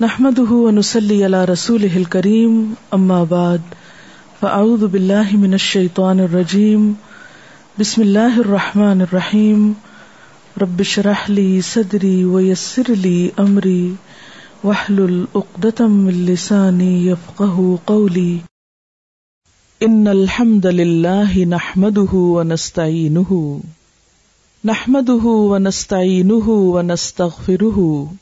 نحمده ونسلي على رسوله الكريم، أما بعد، فأعوذ بالله من الشيطان الرجيم. بسم الله الرحمن الرحيم. رب اشرح لي صدري ويسر لي أمري، واحلل عقدة من لساني يفقه قولي. إن الحمد لله نحمده ونستعينه نحمده ونستعينه ونستغفره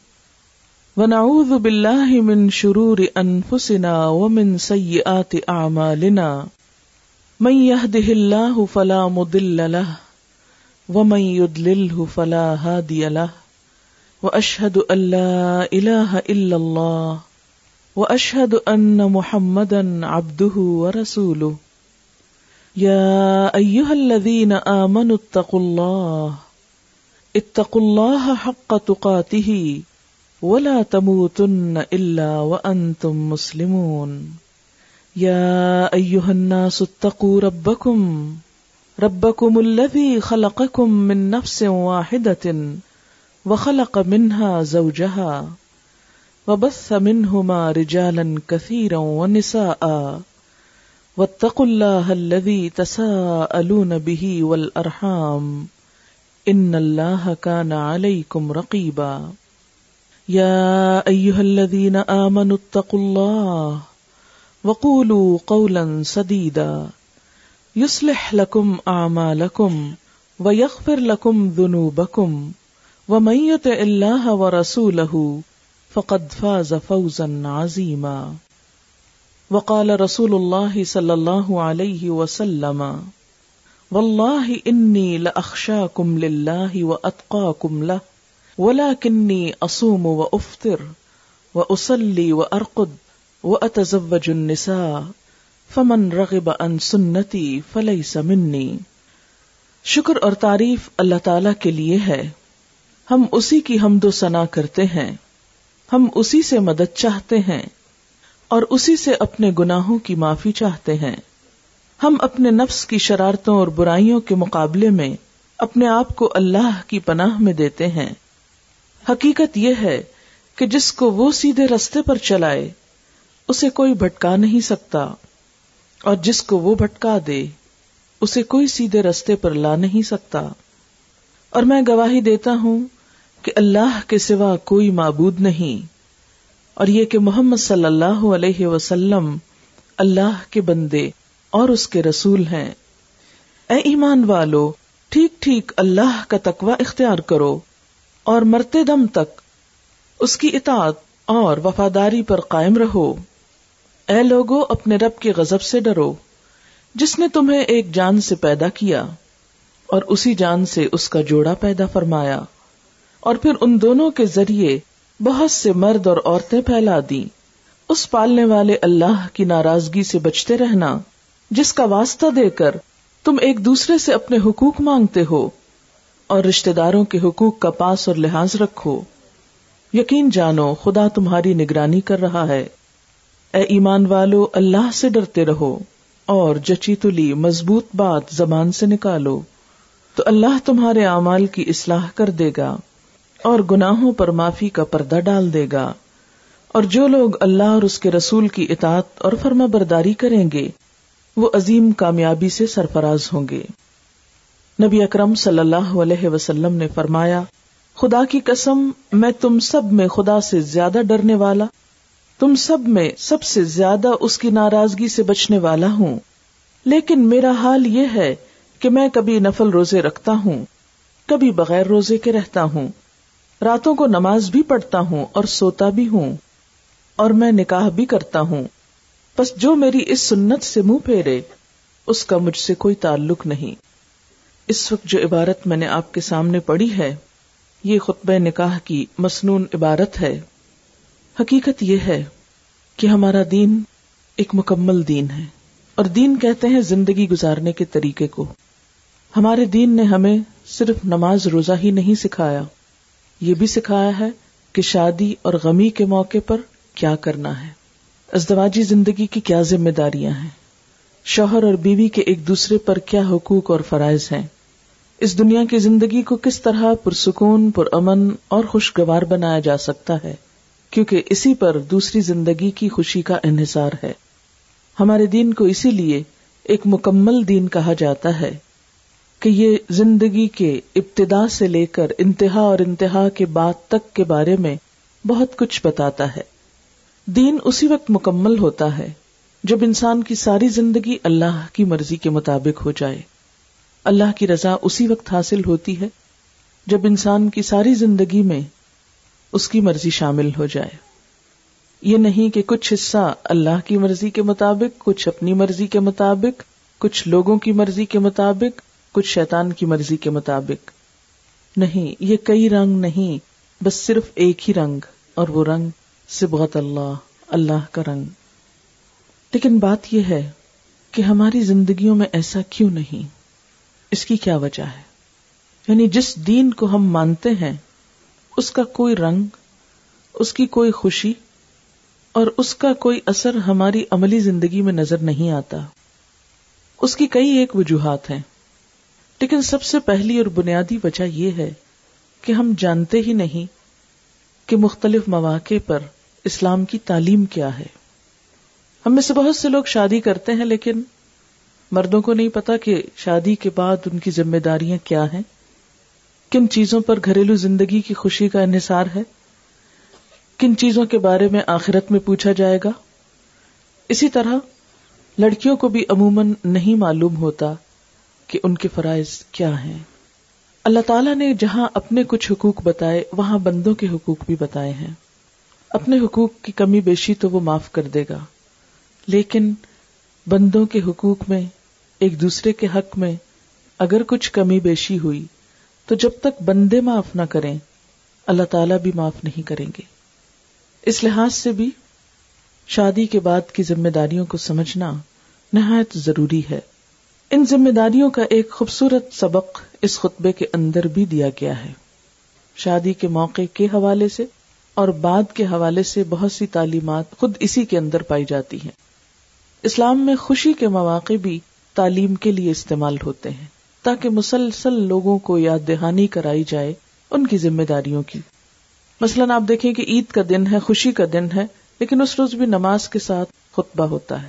ونعوذ بالله من شرور أنفسنا ومن سيئات أعمالنا من يهده الله فلا مضل له ومن يضلله فلا هادي له وأشهد أن لا إله إلا الله وأشهد أن محمدا عبده ورسوله يا أيها الذين آمنوا اتقوا الله اتقوا الله حق تقاته ولا تموتن إلا وأنتم مسلمون يا أيها الناس اتقوا ربكم. ربكم الذي خلقكم من نفس واحدة وخلق منها زوجها وبث منهما رجالا كثيرا ونساء. واتقوا الله الذي تساءلون به والأرحام. إن الله كان عليكم رقيبا. يا أيها الذين آمنوا اتقوا الله وقولوا قولا سديدا. يصلح لكم أعمالكم ويغفر لكم ذنوبكم. ومن يطع الله ورسوله فقد فاز فوزا عظيما. وقال رسول الله صلى الله عليه وسلم، والله إني لأخشاكم لله وأتقاكم له ولكني أصوم وأفطر وأصلي وأرقد وأتزوج النساء، فمن رغب عن سنتي فليس مني۔ شکر اور تعریف اللہ تعالی کے لیے ہے۔ ہم اسی کی حمد و ثنا کرتے ہیں۔ ہم اسی سے مدد چاہتے ہیں۔ اور اسی سے اپنے گناہوں کی معافی چاہتے ہیں۔ ہم اپنے نفس کی شرارتوں اور برائیوں کے مقابلے میں اپنے آپ کو اللہ کی پناہ میں دیتے ہیں۔ حقیقت یہ ہے کہ جس کو وہ سیدھے رستے پر چلائے، اسے کوئی بھٹکا نہیں سکتا۔ اور جس کو وہ بھٹکا دے، اسے کوئی سیدھے رستے پر لا نہیں سکتا۔ اور میں گواہی دیتا ہوں کہ اللہ کے سوا کوئی معبود نہیں۔ اور یہ کہ محمد صلی اللہ علیہ وسلم اللہ کے بندے اور اس کے رسول ہیں۔ اے ایمان والو، ٹھیک ٹھیک اللہ کا تقوی اختیار کرو۔ اور مرتے دم تک اس کی اطاعت اور وفاداری پر قائم رہو۔ اے لوگو، اپنے رب کے غضب سے ڈرو، جس نے تمہیں ایک جان سے پیدا کیا اور اسی جان سے اس کا جوڑا پیدا فرمایا۔ اور پھر ان دونوں کے ذریعے بہت سے مرد اور عورتیں پھیلا دی اس پالنے والے اللہ کی ناراضگی سے بچتے رہنا، جس کا واسطہ دے کر تم ایک دوسرے سے اپنے حقوق مانگتے ہو۔ اور رشتے داروں کے حقوق کا پاس اور لحاظ رکھو۔ یقین جانو، خدا تمہاری نگرانی کر رہا ہے۔ اے ایمان والو، اللہ سے ڈرتے رہو اور جچی تلی مضبوط بات زبان سے نکالو۔ تو اللہ تمہارے اعمال کی اصلاح کر دے گا اور گناہوں پر معافی کا پردہ ڈال دے گا۔ اور جو لوگ اللہ اور اس کے رسول کی اطاعت اور فرما برداری کریں گے، وہ عظیم کامیابی سے سرفراز ہوں گے۔ نبی اکرم صلی اللہ علیہ وسلم نے فرمایا، خدا کی قسم، میں تم سب میں خدا سے زیادہ ڈرنے والا، تم سب میں سب سے زیادہ اس کی ناراضگی سے بچنے والا ہوں۔ لیکن میرا حال یہ ہے کہ میں کبھی نفل روزے رکھتا ہوں، کبھی بغیر روزے کے رہتا ہوں۔ راتوں کو نماز بھی پڑھتا ہوں اور سوتا بھی ہوں، اور میں نکاح بھی کرتا ہوں۔ بس جو میری اس سنت سے منہ پھیرے، اس کا مجھ سے کوئی تعلق نہیں۔ اس وقت جو عبارت میں نے آپ کے سامنے پڑھی ہے، یہ خطبہ نکاح کی مصنون عبارت ہے۔ حقیقت یہ ہے کہ ہمارا دین ایک مکمل دین ہے، اور دین کہتے ہیں زندگی گزارنے کے طریقے کو۔ ہمارے دین نے ہمیں صرف نماز روزہ ہی نہیں سکھایا، یہ بھی سکھایا ہے کہ شادی اور غمی کے موقع پر کیا کرنا ہے۔ ازدواجی زندگی کی کیا ذمہ داریاں ہیں؟ شوہر اور بیوی کے ایک دوسرے پر کیا حقوق اور فرائض ہیں؟ اس دنیا کی زندگی کو کس طرح پرسکون پر امن اور خوشگوار بنایا جا سکتا ہے؟ کیونکہ اسی پر دوسری زندگی کی خوشی کا انحصار ہے۔ ہمارے دین کو اسی لیے ایک مکمل دین کہا جاتا ہے کہ یہ زندگی کے ابتدا سے لے کر انتہا اور انتہا کے بعد تک کے بارے میں بہت کچھ بتاتا ہے۔ دین اسی وقت مکمل ہوتا ہے جب انسان کی ساری زندگی اللہ کی مرضی کے مطابق ہو جائے۔ اللہ کی رضا اسی وقت حاصل ہوتی ہے جب انسان کی ساری زندگی میں اس کی مرضی شامل ہو جائے۔ یہ نہیں کہ کچھ حصہ اللہ کی مرضی کے مطابق، کچھ اپنی مرضی کے مطابق، کچھ لوگوں کی مرضی کے مطابق، کچھ شیطان کی مرضی کے مطابق۔ نہیں، یہ کئی رنگ نہیں، بس صرف ایک ہی رنگ، اور وہ رنگ سبغت اللہ اللہ کا رنگ۔ لیکن بات یہ ہے کہ ہماری زندگیوں میں ایسا کیوں نہیں؟ اس کی کیا وجہ ہے؟ یعنی جس دین کو ہم مانتے ہیں، اس کا کوئی رنگ، اس کی کوئی خوشی، اور اس کا کوئی اثر ہماری عملی زندگی میں نظر نہیں آتا۔ اس کی کئی ایک وجوہات ہیں۔ لیکن سب سے پہلی اور بنیادی وجہ یہ ہے کہ ہم جانتے ہی نہیں کہ مختلف مواقع پر اسلام کی تعلیم کیا ہے۔ ہم میں سے بہت سے لوگ شادی کرتے ہیں، لیکن مردوں کو نہیں پتا کہ شادی کے بعد ان کی ذمہ داریاں کیا ہیں؟ کن چیزوں پر گھریلو زندگی کی خوشی کا انحصار ہے؟ کن چیزوں کے بارے میں آخرت میں پوچھا جائے گا؟ اسی طرح لڑکیوں کو بھی عموماً نہیں معلوم ہوتا کہ ان کے فرائض کیا ہیں۔ اللہ تعالیٰ نے جہاں اپنے کچھ حقوق بتائے، وہاں بندوں کے حقوق بھی بتائے ہیں۔ اپنے حقوق کی کمی بیشی تو وہ معاف کر دے گا، لیکن بندوں کے حقوق میں ایک دوسرے کے حق میں اگر کچھ کمی بیشی ہوئی تو جب تک بندے معاف نہ کریں، اللہ تعالی بھی معاف نہیں کریں گے۔ اس لحاظ سے بھی شادی کے بعد کی ذمہ داریوں کو سمجھنا نہایت ضروری ہے۔ ان ذمہ داریوں کا ایک خوبصورت سبق اس خطبے کے اندر بھی دیا گیا ہے۔ شادی کے موقع کے حوالے سے اور بعد کے حوالے سے بہت سی تعلیمات خود اسی کے اندر پائی جاتی ہیں۔ اسلام میں خوشی کے مواقع بھی تعلیم کے لیے استعمال ہوتے ہیں تاکہ مسلسل لوگوں کو یاد دہانی کرائی جائے ان کی ذمہ داریوں کی۔ مثلاً آپ دیکھیں کہ عید کا دن ہے، خوشی کا دن ہے، لیکن اس روز بھی نماز کے ساتھ خطبہ ہوتا ہے،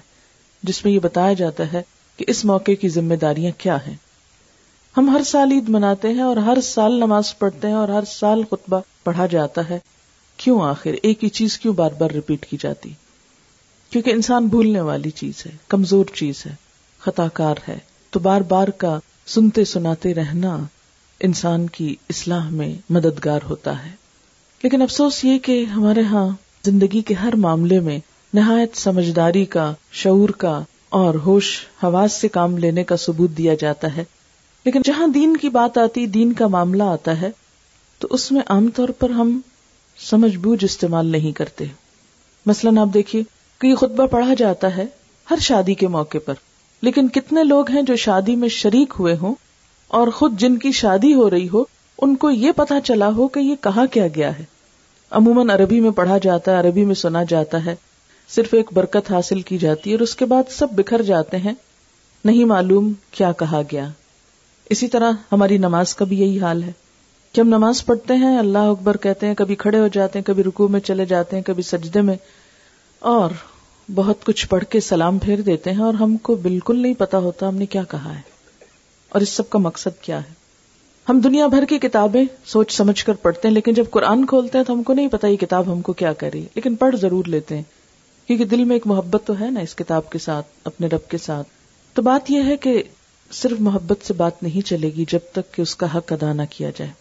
جس میں یہ بتایا جاتا ہے کہ اس موقع کی ذمہ داریاں کیا ہیں۔ ہم ہر سال عید مناتے ہیں اور ہر سال نماز پڑھتے ہیں اور ہر سال خطبہ پڑھا جاتا ہے۔ کیوں آخر ایک ہی چیز کیوں بار بار ریپیٹ کی جاتی؟ کیونکہ انسان بھولنے والی چیز ہے، کمزور چیز ہے۔ خطا کار ہے۔ تو بار بار کا سنتے سناتے رہنا انسان کی اصلاح میں مددگار ہوتا ہے۔ لیکن افسوس یہ کہ ہمارے ہاں زندگی کے ہر معاملے میں نہایت سمجھداری کا، شعور کا اور ہوش حواس سے کام لینے کا ثبوت دیا جاتا ہے۔ لیکن جہاں دین کی بات آتی، دین کا معاملہ آتا ہے، تو اس میں عام طور پر ہم سمجھ بوجھ استعمال نہیں کرتے۔ مثلاً آپ دیکھیے کہ یہ خطبہ پڑھا جاتا ہے ہر شادی کے موقع پر۔ لیکن کتنے لوگ ہیں جو شادی میں شریک ہوئے ہوں اور خود جن کی شادی ہو رہی ہو، ان کو یہ پتا چلا ہو کہ یہ کہا کیا گیا ہے۔ عموماً عربی میں پڑھا جاتا ہے، عربی میں سنا جاتا ہے۔ صرف ایک برکت حاصل کی جاتی ہے اور اس کے بعد سب بکھر جاتے ہیں۔ نہیں معلوم کیا کہا گیا۔ اسی طرح ہماری نماز کا بھی یہی حال ہے۔ کہ ہم نماز پڑھتے ہیں، اللہ اکبر کہتے ہیں، کبھی کھڑے ہو جاتے ہیں، کبھی رکو میں چلے جاتے ہیں، کبھی سجدے میں۔ اور بہت کچھ پڑھ کے سلام پھیر دیتے ہیں اور ہم کو بالکل نہیں پتا ہوتا ہم نے کیا کہا ہے اور اس سب کا مقصد کیا ہے۔ ہم دنیا بھر کی کتابیں سوچ سمجھ کر پڑھتے ہیں، لیکن جب قرآن کھولتے ہیں تو ہم کو نہیں پتا یہ کتاب ہم کو کیا کر رہی لیکن پڑھ ضرور لیتے ہیں، کیونکہ دل میں ایک محبت تو ہے نا اس کتاب کے ساتھ، اپنے رب کے ساتھ۔ تو بات یہ ہے کہ صرف محبت سے بات نہیں چلے گی جب تک کہ اس کا حق ادا نہ کیا جائے۔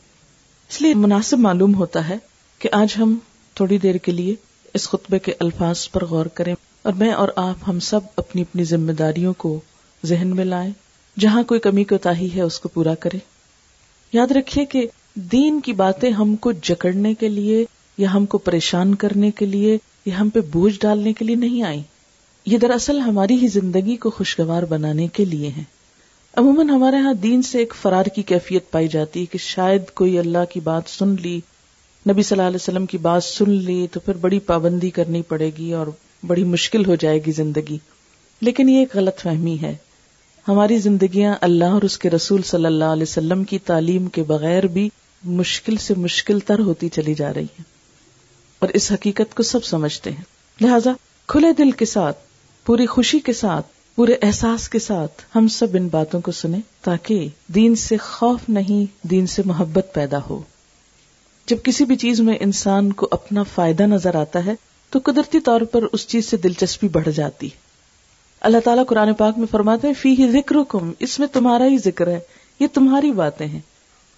اس لیے مناسب معلوم ہوتا ہے کہ آج ہم تھوڑی دیر کے لیے اس خطبے کے الفاظ پر غور کریں۔ اور میں اور آپ ہم سب اپنی اپنی ذمہ داریوں کو ذہن میں لائیں، جہاں کوئی کمی کوتا ہے اس کو پورا کرے یاد رکھیے کہ دین کی باتیں ہم کو جکڑنے کے لیے یا ہم کو پریشان کرنے کے لیے یا ہم پہ بوجھ ڈالنے کے لیے نہیں آئی یہ دراصل ہماری ہی زندگی کو خوشگوار بنانے کے لیے ہیں۔ عموماً ہمارے ہاں دین سے ایک فرار کی کیفیت پائی جاتی ہے کہ شاید کوئی اللہ کی بات سن لی، نبی صلی اللہ علیہ وسلم کی بات سن لی تو پھر بڑی پابندی کرنی پڑے گی اور بڑی مشکل ہو جائے گی زندگی۔ لیکن یہ ایک غلط فہمی ہے۔ ہماری زندگیاں اللہ اور اس کے رسول صلی اللہ علیہ وسلم کی تعلیم کے بغیر بھی مشکل سے مشکل تر ہوتی چلی جا رہی ہیں۔ اور اس حقیقت کو سب سمجھتے ہیں۔ لہذا کھلے دل کے ساتھ، پوری خوشی کے ساتھ، پورے احساس کے ساتھ ہم سب ان باتوں کو سنیں تاکہ دین سے خوف نہیں، دین سے محبت پیدا ہو۔ جب کسی بھی چیز میں انسان کو اپنا فائدہ نظر آتا ہے تو قدرتی طور پر اس چیز سے دلچسپی بڑھ جاتی۔ اللہ تعالیٰ قرآن پاک میں فرماتے ہیں فی ہی ذکر اس میں تمہارا ہی ذکر ہے، یہ تمہاری باتیں ہیں،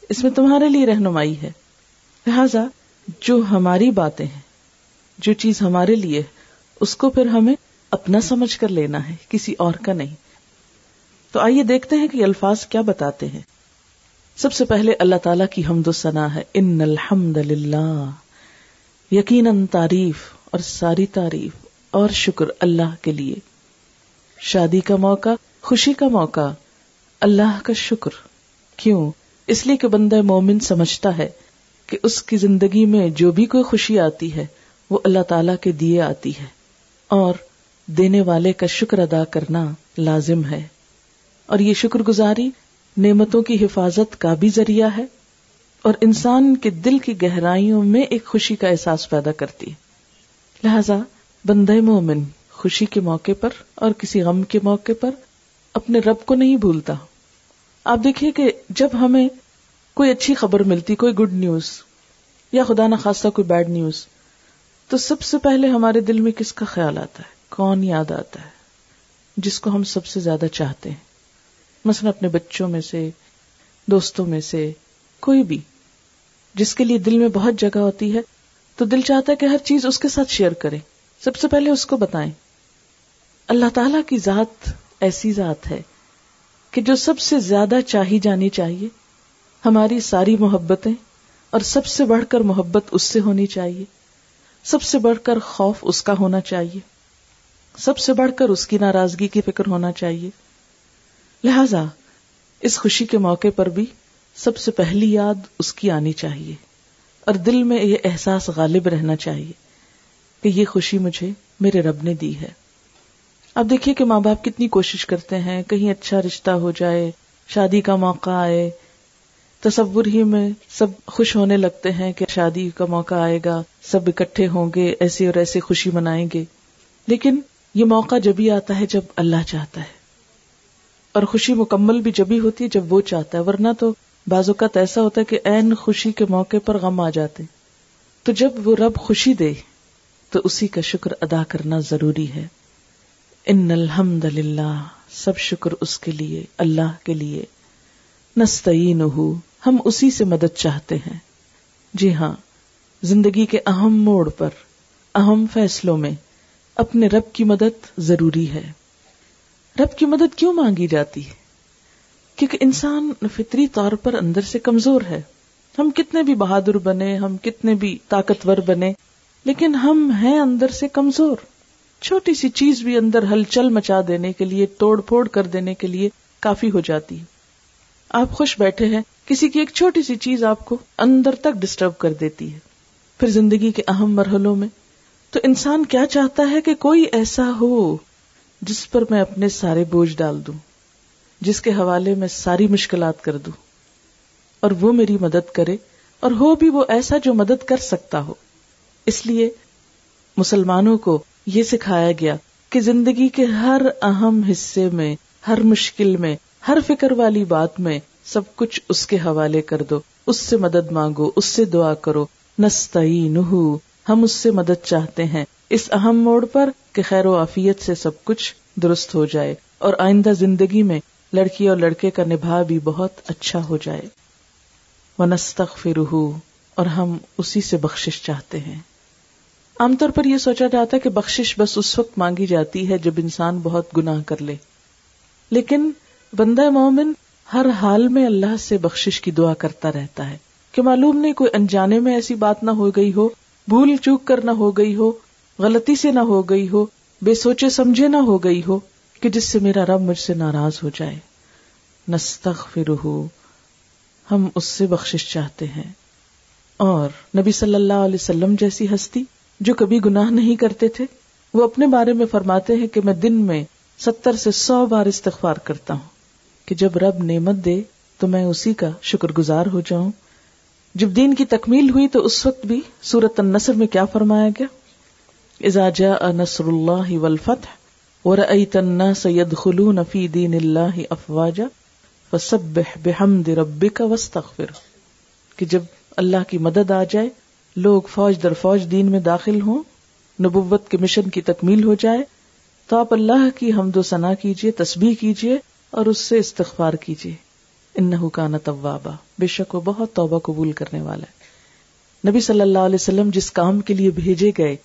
اس میں تمہارے لیے رہنمائی ہے۔ لہذا جو ہماری باتیں ہیں، جو چیز ہمارے لیے اس کو پھر ہمیں اپنا سمجھ کر لینا ہے، کسی اور کا نہیں۔ تو آئیے دیکھتے ہیں کہ الفاظ کیا بتاتے ہیں۔ سب سے پہلے اللہ تعالی کی حمد و ثنا ہے، ان الحمد للہ، یقیناً تعریف۔ اور ساری تعریف اور شکر اللہ کے لیے۔ شادی کا موقع، خوشی کا موقع، اللہ کا شکر۔ کیوں؟ اس لیے کہ بندہ مومن سمجھتا ہے کہ اس کی زندگی میں جو بھی کوئی خوشی آتی ہے، وہ اللہ تعالی کے دیے آتی ہے۔ اور دینے والے کا شکر ادا کرنا لازم ہے۔ اور یہ شکر گزاری نعمتوں کی حفاظت کا بھی ذریعہ ہے۔ اور انسان کے دل کی گہرائیوں میں ایک خوشی کا احساس پیدا کرتی ہے۔ لہذا بندہ مومن خوشی کے موقع پر اور کسی غم کے موقع پر اپنے رب کو نہیں بھولتا۔ آپ دیکھیے کہ جب ہمیں کوئی اچھی خبر ملتی، کوئی گڈ نیوز یا خدا نخواستہ کوئی بیڈ نیوز تو سب سے پہلے ہمارے دل میں کس کا خیال آتا ہے؟ کون یاد آتا ہے؟ جس کو ہم سب سے زیادہ چاہتے ہیں۔ مثلا اپنے بچوں میں سے، دوستوں میں سے، کوئی بھی، جس کے لیے دل میں بہت جگہ ہوتی ہے۔ تو دل چاہتا ہے کہ ہر چیز اس کے ساتھ شیئر کرے۔ سب سے پہلے اس کو بتائیں۔ اللہ تعالی کی ذات ایسی ذات ہے کہ جو سب سے زیادہ چاہی جانی چاہیے۔ ہماری ساری محبتیں اور سب سے بڑھ کر محبت اس سے ہونی چاہیے۔ سب سے بڑھ کر خوف اس کا ہونا چاہیے۔ سب سے بڑھ کر اس کی ناراضگی کی فکر ہونا چاہیے۔ لہذا اس خوشی کے موقع پر بھی سب سے پہلی یاد اس کی آنی چاہیے۔ اور دل میں یہ احساس غالب رہنا چاہیے کہ یہ خوشی مجھے میرے رب نے دی ہے۔ اب دیکھیے کہ ماں باپ کتنی کوشش کرتے ہیں، کہیں اچھا رشتہ ہو جائے، شادی کا موقع آئے، تصور ہی میں سب خوش ہونے لگتے ہیں کہ شادی کا موقع آئے گا، سب اکٹھے ہوں گے، ایسے اور ایسے خوشی منائیں گے۔ لیکن یہ موقع جبھی آتا ہے جب اللہ چاہتا ہے۔ اور خوشی مکمل بھی جبھی ہوتی ہے جب وہ چاہتا ہے، ورنہ تو بعض اوقات ایسا ہوتا ہے کہ این خوشی کے موقع پر غم آ جاتے تو جب وہ رب خوشی دے، تو اسی کا شکر ادا کرنا ضروری ہے۔ ان الحمد للہ، سب شکر اس کے لیے، اللہ کے لیے۔ نستعین ہم اسی سے مدد چاہتے ہیں۔ جی ہاں زندگی کے اہم موڑ پر، اہم فیصلوں میں اپنے رب کی مدد ضروری ہے۔ رب کی مدد کیوں مانگی جاتی ہے؟ کیونکہ انسان فطری طور پر اندر سے کمزور ہے۔ ہم کتنے بھی بہادر بنے، ہم کتنے بھی طاقتور بنے، لیکن ہم ہیں اندر سے کمزور۔ چھوٹی سی چیز بھی اندر ہلچل مچا دینے کے لیے، توڑ پھوڑ کر دینے کے لیے کافی ہو جاتی۔ ہے آپ خوش بیٹھے ہیں، کسی کی ایک چھوٹی سی چیز آپ کو اندر تک ڈسٹرب کر دیتی ہے۔ پھر زندگی کے اہم مرحلوں میں، تو انسان کیا چاہتا ہے کہ کوئی ایسا ہو جس پر میں اپنے سارے بوجھ ڈال دوں؟ جس کے حوالے میں ساری مشکلات کر دوں اور وہ میری مدد کرے اور ہو بھی وہ ایسا جو مدد کر سکتا ہو۔ اس لیے مسلمانوں کو یہ سکھایا گیا کہ زندگی کے ہر اہم حصے میں، ہر مشکل میں، ہر فکر والی بات میں سب کچھ اس کے حوالے کر دو۔ اس سے مدد مانگو، اس سے دعا کرو۔ نستی نہو ہم اس سے مدد چاہتے ہیں۔ اس اہم موڑ پر کہ خیر و عافیت سے سب کچھ درست ہو جائے اور آئندہ زندگی میں لڑکی اور لڑکے کا نبھا بھی بہت اچھا ہو جائے۔ وہ نستخ اور ہم اسی سے بخشش چاہتے ہیں۔ عام طور پر یہ سوچا جاتا ہے کہ بخشش بس اس وقت مانگی جاتی ہے جب انسان بہت گناہ کر لے۔ لیکن بندہ مومن ہر حال میں اللہ سے بخشش کی دعا کرتا رہتا ہے کہ معلوم نہیں کوئی انجانے میں ایسی بات نہ ہو گئی ہو، بھول چوک کر نہ ہو گئی ہو، غلطی سے نہ ہو گئی ہو، بے سوچے سمجھے نہ ہو گئی ہو۔ کہ جس سے میرا رب مجھ سے ناراض ہو جائے۔ نستغفرہ، ہم اس سے بخشش چاہتے ہیں۔ اور نبی صلی اللہ علیہ وسلم جیسی ہستی جو کبھی گناہ نہیں کرتے تھے، وہ اپنے بارے میں فرماتے ہیں کہ میں دن میں ستر سے سو بار استغفار کرتا ہوں کہ جب رب نعمت دے تو میں اسی کا شکر گزار ہو جاؤں۔ جب دین کی تکمیل ہوئی تو اس وقت بھی سورت النصر میں کیا فرمایا گیا؟ اذا جاء نصر اللہ والفتح ورأيت الناس يدخلون في دين الله افواجا فسبح بحمد ربك واستغفر. کہ جب اللہ کی مدد آ جائے، لوگ فوج در فوج دین میں داخل ہوں، نبوت کے مشن کی تکمیل ہو جائے، تو آپ اللہ کی حمد و ثنا کیجیے تسبیح کیجیے اور اس سے استغفار کیجیے انہو کان توابا، بے شک وہ بہت توبہ قبول کرنے والا ہے۔ نبی صلی اللہ علیہ وسلم جس کام کے لیے بھیجے گئے،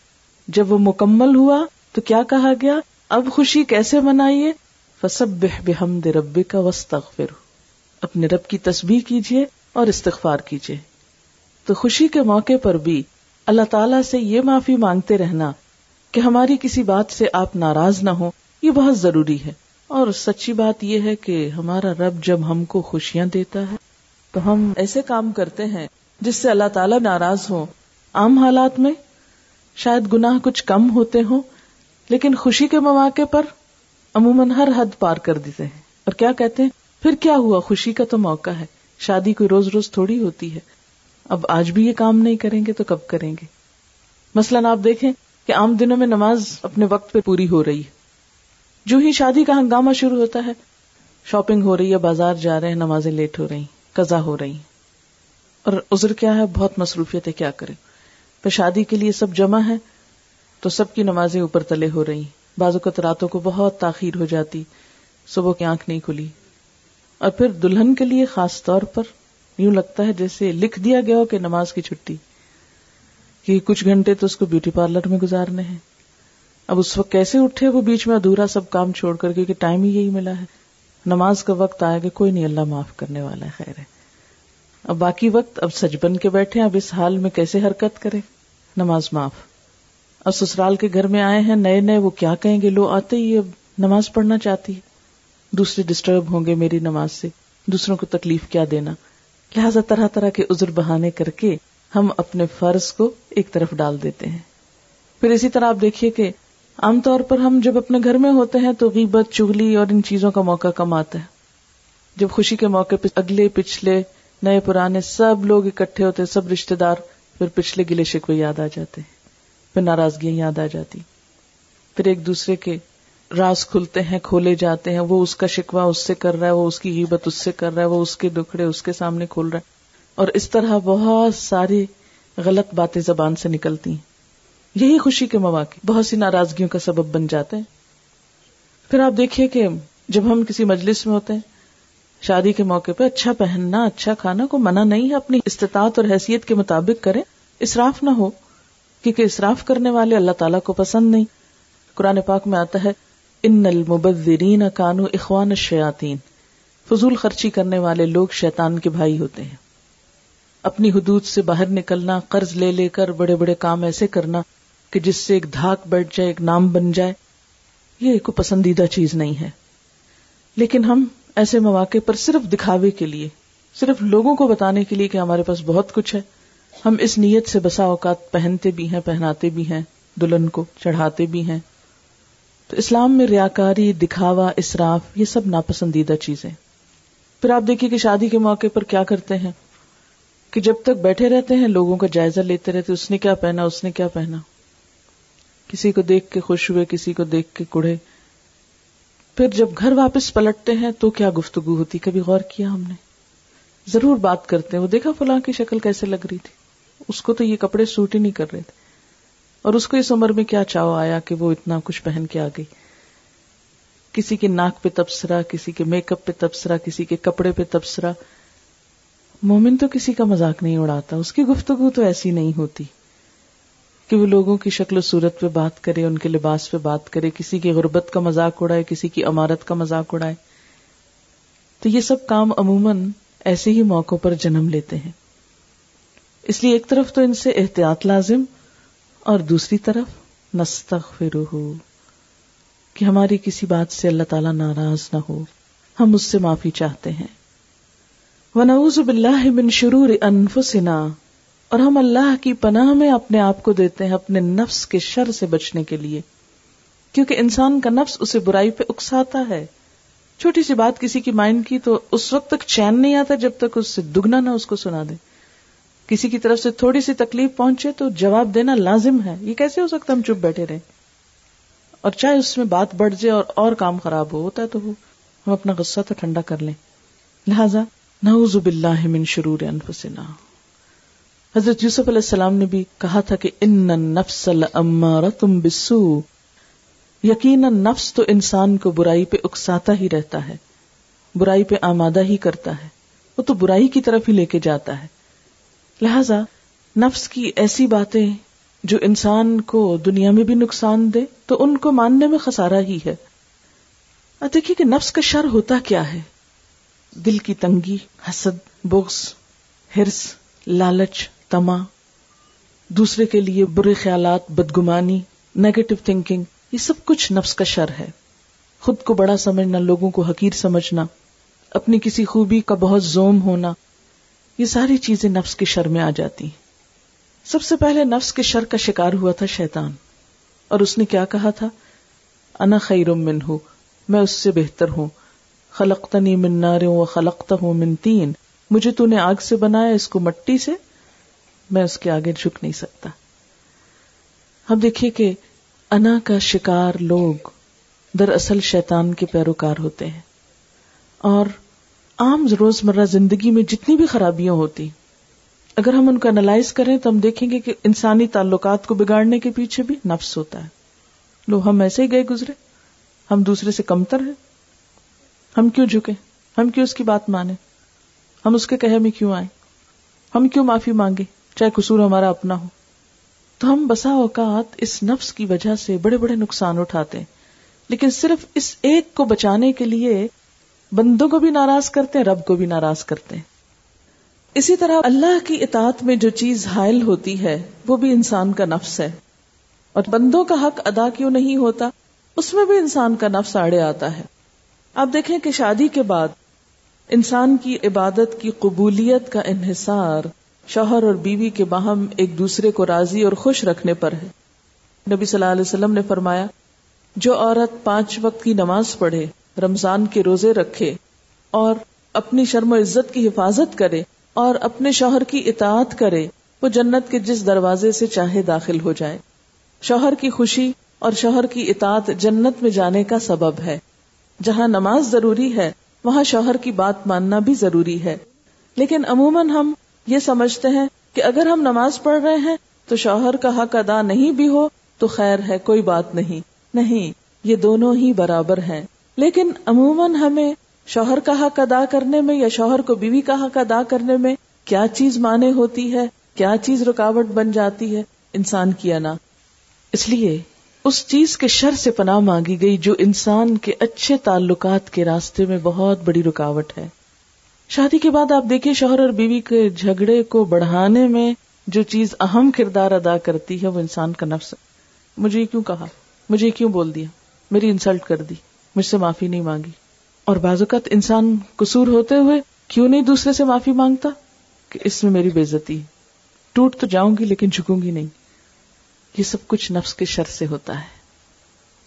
جب وہ مکمل ہوا، تو کیا کہا گیا؟ اب خوشی کیسے منائیے؟ فسبح بحمد ربک واستغفر اپنے رب کی تسبیح کیجیے اور استغفار کیجیے تو خوشی کے موقع پر بھی اللہ تعالیٰ سے یہ معافی مانگتے رہنا کہ ہماری کسی بات سے آپ ناراض نہ ہو یہ بہت ضروری ہے۔ اور سچی بات یہ ہے کہ ہمارا رب جب ہم کو خوشیاں دیتا ہے، تو ہم ایسے کام کرتے ہیں جس سے اللہ تعالیٰ ناراض ہو عام حالات میں شاید گناہ کچھ کم ہوتے ہوں لیکن خوشی کے مواقع پر عموماً ہر حد پار کر دیتے ہیں۔ اور کیا کہتے ہیں؟ پھر کیا ہوا؟ خوشی کا تو موقع ہے۔ شادی کوئی روز روز تھوڑی ہوتی ہے۔ اب آج بھی یہ کام نہیں کریں گے تو کب کریں گے؟ مثلاً آپ دیکھیں کہ عام دنوں میں نماز اپنے وقت پہ پوری ہو رہی ہے۔ جو ہی شادی کا ہنگامہ شروع ہوتا ہے، شاپنگ ہو رہی ہے، بازار جا رہے ہیں، نمازیں لیٹ ہو رہی قزا ہو رہی اور عذر کیا ہے؟ بہت مصروفیت ہے کیا کریں؟ پھر شادی کے لیے سب جمع ہے تو سب کی نمازیں اوپر تلے ہو رہی۔ بعض اوقات راتوں کو بہت تاخیر ہو جاتی۔ صبح کی آنکھ نہیں کھلی۔ اور پھر دلہن کے لیے خاص طور پر یوں لگتا ہے جیسے لکھ دیا گیا ہو کہ نماز کی چھٹی۔ کہ کچھ گھنٹے تو اس کو بیوٹی پارلر میں گزارنے ہیں۔ اب اس وقت کیسے اٹھے وہ بیچ میں ادھورا سب کام چھوڑ کر کیونکہ ٹائم ہی یہی ملا ہے۔ نماز کا وقت آئے گا کوئی نہیں، اللہ معاف کرنے والا ہے، خیر ہے۔ اب باقی وقت اب سچ بن کے بیٹھے اب اس حال میں کیسے حرکت کرے؟ نماز معاف۔ اب سسرال کے گھر میں آئے ہیں، نئے نئے، وہ کیا کہیں گے؟ لو، آتے ہی اب نماز پڑھنا چاہتی ہے۔ دوسرے ڈسٹرب ہوں گے میری نماز سے۔ دوسروں کو تکلیف کیا دینا۔ لہذا طرح طرح کے عذر بہانے کر کے ہم اپنے فرض کو ایک طرف ڈال دیتے ہیں۔ پھر اسی طرح آپ دیکھیے کہ عام طور پر ہم جب اپنے گھر میں ہوتے ہیں تو غیبت چگلی اور ان چیزوں کا موقع کم آتا ہے۔ جب خوشی کے موقع پہ اگلے، پچھلے، نئے، پرانے سب لوگ اکٹھے ہوتے، سب رشتے دار، پھر پچھلے گلے شکوے یاد آ جاتے۔ ہیں پھر ناراضگیاں یاد آ جاتی۔ پھر ایک دوسرے کے راز کھلتے ہیں، کھولے جاتے ہیں۔ وہ اس کا شکوا اس سے کر رہا ہے، وہ اس کی غیبت اس سے کر رہا ہے، وہ اس کے دکھڑے اس کے سامنے کھول رہا ہے۔ اور اس طرح بہت ساری غلط باتیں زبان سے نکلتی ہیں۔ یہی خوشی کے مواقع، بہت سی ناراضگیوں کا سبب بن جاتے ہیں۔ پھر آپ دیکھیے کہ جب ہم کسی مجلس میں ہوتے ہیں، شادی کے موقع پہ اچھا پہننا اچھا کھانا کو منع نہیں ہے، اپنی استطاعت اور حیثیت کے مطابق کریں۔ اسراف نہ ہو کیونکہ اسراف کرنے والے اللہ تعالیٰ کو پسند نہیں۔ قرآن پاک میں آتا ہے، ان المبذرین کانو اخوان الشیاطین فضول خرچی کرنے والے لوگ شیطان کے بھائی ہوتے ہیں۔ اپنی حدود سے باہر نکلنا، قرض لے لے کر بڑے بڑے کام ایسے کرنا کہ جس سے ایک دھاک بیٹھ جائے، ایک نام بن جائے، یہ ایک پسندیدہ چیز نہیں ہے۔ لیکن ہم ایسے مواقع پر صرف دکھاوے کے لیے، صرف لوگوں کو بتانے کے لیے کہ ہمارے پاس بہت کچھ ہے۔ ہم اس نیت سے بسا اوقات پہنتے بھی ہیں، پہناتے بھی ہیں، دلہن کو چڑھاتے بھی ہیں۔ تو اسلام میں ریاکاری، دکھاوا، اسراف، یہ سب ناپسندیدہ چیزیں۔ پھر آپ دیکھیے کہ شادی کے موقع پر کیا کرتے ہیں؟ کہ جب تک بیٹھے رہتے ہیں، لوگوں کا جائزہ لیتے رہتے اس نے کیا پہنا، اس نے کیا پہنا۔ کسی کو دیکھ کے خوش ہوئے، کسی کو دیکھ کے کڑے پھر جب گھر واپس پلٹتے ہیں، تو کیا گفتگو ہوتی؟ کبھی غور کیا ہم نے؟ ضرور بات کرتے ہیں۔ وہ دیکھا فلاں کی شکل کیسے لگ رہی تھی؟ اس کو تو یہ کپڑے سوٹ ہی نہیں کر رہے تھے۔ اور اس کو اس عمر میں کیا چاو آیا کہ وہ اتنا کچھ پہن کے آ گئی کسی کے ناک پہ تبصرہ، کسی کے میک اپ پہ تبصرہ، کسی کے کپڑے پہ تبصرہ۔ مومن تو کسی کا مذاق نہیں اڑاتا، اس کی گفتگو تو ایسی نہیں ہوتی کہ وہ لوگوں کی شکل و صورت پہ بات کرے، ان کے لباس پہ بات کرے، کسی کی غربت کا مذاق اڑائے، کسی کی عمارت کا مذاق اڑائے۔ تو یہ سب کام عموماً ایسے ہی موقعوں پر جنم لیتے ہیں۔ اس لیے ایک طرف تو ان سے احتیاط لازم اور دوسری طرف نستغفرہ، کہ ہماری کسی بات سے اللہ تعالی ناراض نہ ہو۔ ہم اس سے معافی چاہتے ہیں۔ ونعوذ باللہ من شرور انفسنا، اور ہم اللہ کی پناہ میں اپنے آپ کو دیتے ہیں اپنے نفس کے شر سے بچنے کے لیے۔ کیونکہ انسان کا نفس اسے برائی پہ اکساتا ہے۔ چھوٹی سی بات کسی کی مائنڈ کی تو اس وقت تک چین نہیں آتا جب تک اس سے دگنا نہ اس کو سنا دے۔ کسی کی طرف سے تھوڑی سی تکلیف پہنچے تو جواب دینا لازم ہے۔ یہ کیسے ہو سکتا ہم چپ بیٹھے رہے اور چاہے اس میں بات بڑھ جائے اور اور کام خراب ہو، ہوتا ہے تو ہم اپنا غصہ تو ٹھنڈا کر لیں۔ لہذا، نعوذ باللہ من شرور انفسنا۔ حضرت یوسف علیہ السلام نے بھی کہا تھا کہ ان النفس لامارتم بالسوء۔ یقینا نفس تو انسان کو برائی پہ اکساتا ہی رہتا ہے۔ برائی پہ آمادہ ہی کرتا ہے۔ وہ تو برائی کی طرف ہی لے کے جاتا ہے۔ لہذا نفس کی ایسی باتیں جو انسان کو دنیا میں بھی نقصان دے، تو ان کو ماننے میں خسارا ہی ہے۔ دیکھیے کہ نفس کا شر ہوتا کیا ہے؟ دل کی تنگی، حسد، بغض، ہرس، لالچ، تما، دوسرے کے لیے برے خیالات، بدگمانی نیگیٹو تھنکنگ یہ سب کچھ نفس کا شر ہے۔ خود کو بڑا سمجھنا، لوگوں کو حقیر سمجھنا، اپنی کسی خوبی کا بہت زوم ہونا یہ ساری چیزیں نفس کے شر میں آ جاتی سب سے پہلے نفس کے شر کا شکار ہوا تھا شیطان۔ اور اس نے کیا کہا تھا؟ انا خیر من ہوں میں اس سے بہتر ہوں۔ خلقتنی من ناروں و خلقتا ہوں من تین۔ مجھے تو نے آگ سے بنایا، اس کو مٹی سے۔ میں اس کے آگے جھک نہیں سکتا۔ ہم دیکھیے کہ انا کا شکار لوگ دراصل شیطان کے پیروکار ہوتے ہیں۔ اور عام روز مرہ زندگی میں جتنی بھی خرابیاں ہوتی، اگر ہم ان کو انالائز کریں تو ہم دیکھیں گے کہ انسانی تعلقات کو بگاڑنے کے پیچھے بھی نفس ہوتا ہے۔ لو، ہم ایسے ہی گئے گزرے۔ ہم دوسرے سے کمتر ہیں۔ ہم کیوں جھکے؟ ہم کیوں اس کی بات مانے؟ ہم اس کے کہے میں کیوں آئے؟ ہم کیوں معافی مانگے؟ چاہے قصور ہمارا اپنا ہو۔ تو ہم بسا اوقات اس نفس کی وجہ سے بڑے بڑے نقصان اٹھاتے ہیں۔ لیکن صرف اس ایک کو بچانے کے لیے بندوں کو بھی ناراض کرتے ہیں، رب کو بھی ناراض کرتے ہیں۔ اسی طرح اللہ کی اطاعت میں جو چیز حائل ہوتی ہے، وہ بھی انسان کا نفس ہے۔ اور بندوں کا حق ادا کیوں نہیں ہوتا؟ اس میں بھی انسان کا نفس آڑے آتا ہے۔ آپ دیکھیں کہ شادی کے بعد انسان کی عبادت کی قبولیت کا انحصار شوہر اور بیوی کے باہم ایک دوسرے کو راضی اور خوش رکھنے پر ہے۔ نبی صلی اللہ علیہ وسلم نے فرمایا، جو عورت پانچ وقت کی نماز پڑھے رمضان کے روزے رکھے اور اپنی شرم و عزت کی حفاظت کرے اور اپنے شوہر کی اطاعت کرے، وہ جنت کے جس دروازے سے چاہے داخل ہو جائے۔ شوہر کی خوشی اور شوہر کی اطاعت جنت میں جانے کا سبب ہے۔ جہاں نماز ضروری ہے، وہاں شوہر کی بات ماننا بھی ضروری ہے۔ لیکن عموماً ہم یہ سمجھتے ہیں کہ اگر ہم نماز پڑھ رہے ہیں تو شوہر کا حق ادا نہیں بھی ہو تو خیر ہے، کوئی بات نہیں۔ نہیں، یہ دونوں ہی برابر ہیں۔ لیکن عموماً ہمیں شوہر کا حق ادا کرنے میں یا شوہر کو بیوی کا حق ادا کرنے میں کیا چیز مانے ہوتی ہے؟ کیا چیز رکاوٹ بن جاتی ہے؟ انسان کی انا۔ اس لیے اس چیز کے شر سے پناہ مانگی گئی جو انسان کے اچھے تعلقات کے راستے میں بہت بڑی رکاوٹ ہے۔ شادی کے بعد آپ دیکھیے شوہر اور بیوی کے جھگڑے کو بڑھانے میں جو چیز اہم کردار ادا کرتی ہے وہ انسان کا نفس مجھے کیوں کہا؟ مجھے کیوں بول دیا؟ میری انسلٹ کر دی۔ مجھ سے معافی نہیں مانگی۔ اور بعض اوقات انسان قصور ہوتے ہوئے کیوں نہیں دوسرے سے معافی مانگتا کہ اس میں میری بےزتی ٹوٹ تو جاؤں گی لیکن جھکوں گی نہیں۔ یہ سب کچھ نفس کے شر سے ہوتا ہے۔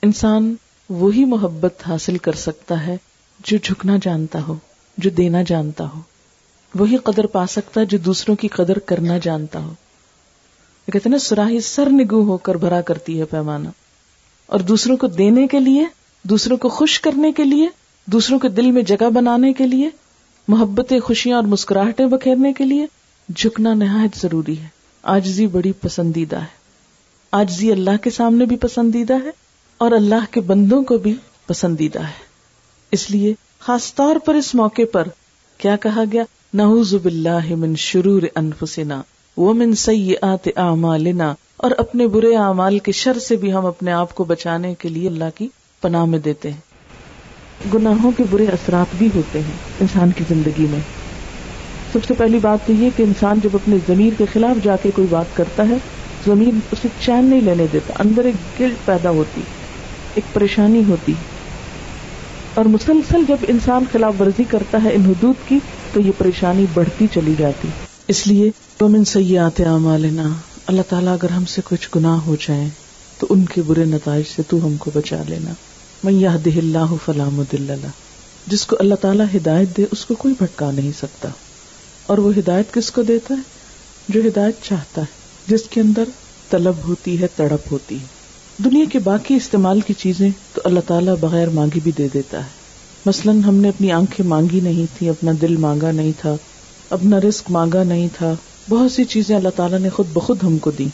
انسان وہی محبت حاصل کر سکتا ہے جو جھکنا جانتا ہو، جو دینا جانتا ہو۔ وہی قدر پا سکتا ہے جو دوسروں کی قدر کرنا جانتا ہو۔ کہتے نا، سراہی سر نگو ہو کر بھرا کرتی ہے پیمانہ۔ اور دوسروں کو دینے کے لیے دوسروں کو خوش کرنے کے لیے، دوسروں کے دل میں جگہ بنانے کے لیے، محبتیں، خوشیاں اور مسکراہٹیں بکھیرنے کے لیے جھکنا نہایت ضروری ہے۔ آجزی بڑی پسندیدہ ہے۔ آجزی اللہ کے سامنے بھی پسندیدہ ہے اور اللہ کے بندوں کو بھی پسندیدہ ہے۔ اس لیے خاص طور پر اس موقع پر کیا کہا گیا؟ نعوذ باللہ من شرور انفسنا ومن سیئات اعمالنا اور اپنے برے اعمال کے شر سے بھی ہم اپنے آپ کو بچانے کے لیے اللہ کی پناہ میں دیتے ہیں۔ گناہوں کے برے اثرات بھی ہوتے ہیں انسان کی زندگی میں۔ سب سے پہلی بات تو یہ کہ انسان جب اپنے ضمیر کے خلاف جا کے کوئی بات کرتا ہے زمین اسے چین نہیں لینے دیتا، اندر ایک گلٹ پیدا ہوتی، ایک پریشانی ہوتی۔ اور مسلسل جب انسان خلاف ورزی کرتا ہے ان حدود کی، تو یہ پریشانی بڑھتی چلی جاتی۔ اس لیے تم سیاحت عمالنا اللہ تعالیٰ اگر ہم سے کچھ گناہ ہو جائیں، تو ان کے برے نتائج سے تو ہم کو بچا لینا۔ میں یہ دہ اللہ فلام اللہ جس کو اللہ تعالیٰ ہدایت دے، اس کو کوئی بھٹکا نہیں سکتا۔ اور وہ ہدایت کس کو دیتا ہے؟ جو ہدایت چاہتا ہے، جس کے اندر طلب ہوتی ہے، تڑپ ہوتی ہے۔ دنیا کے باقی استعمال کی چیزیں تو اللہ تعالیٰ بغیر مانگی بھی دے دیتا ہے۔ مثلاً ہم نے اپنی آنکھیں مانگی نہیں تھی اپنا دل مانگا نہیں تھا، اپنا رسک مانگا نہیں تھا۔ بہت سی چیزیں اللہ تعالیٰ نے خود بخود ہم کو دی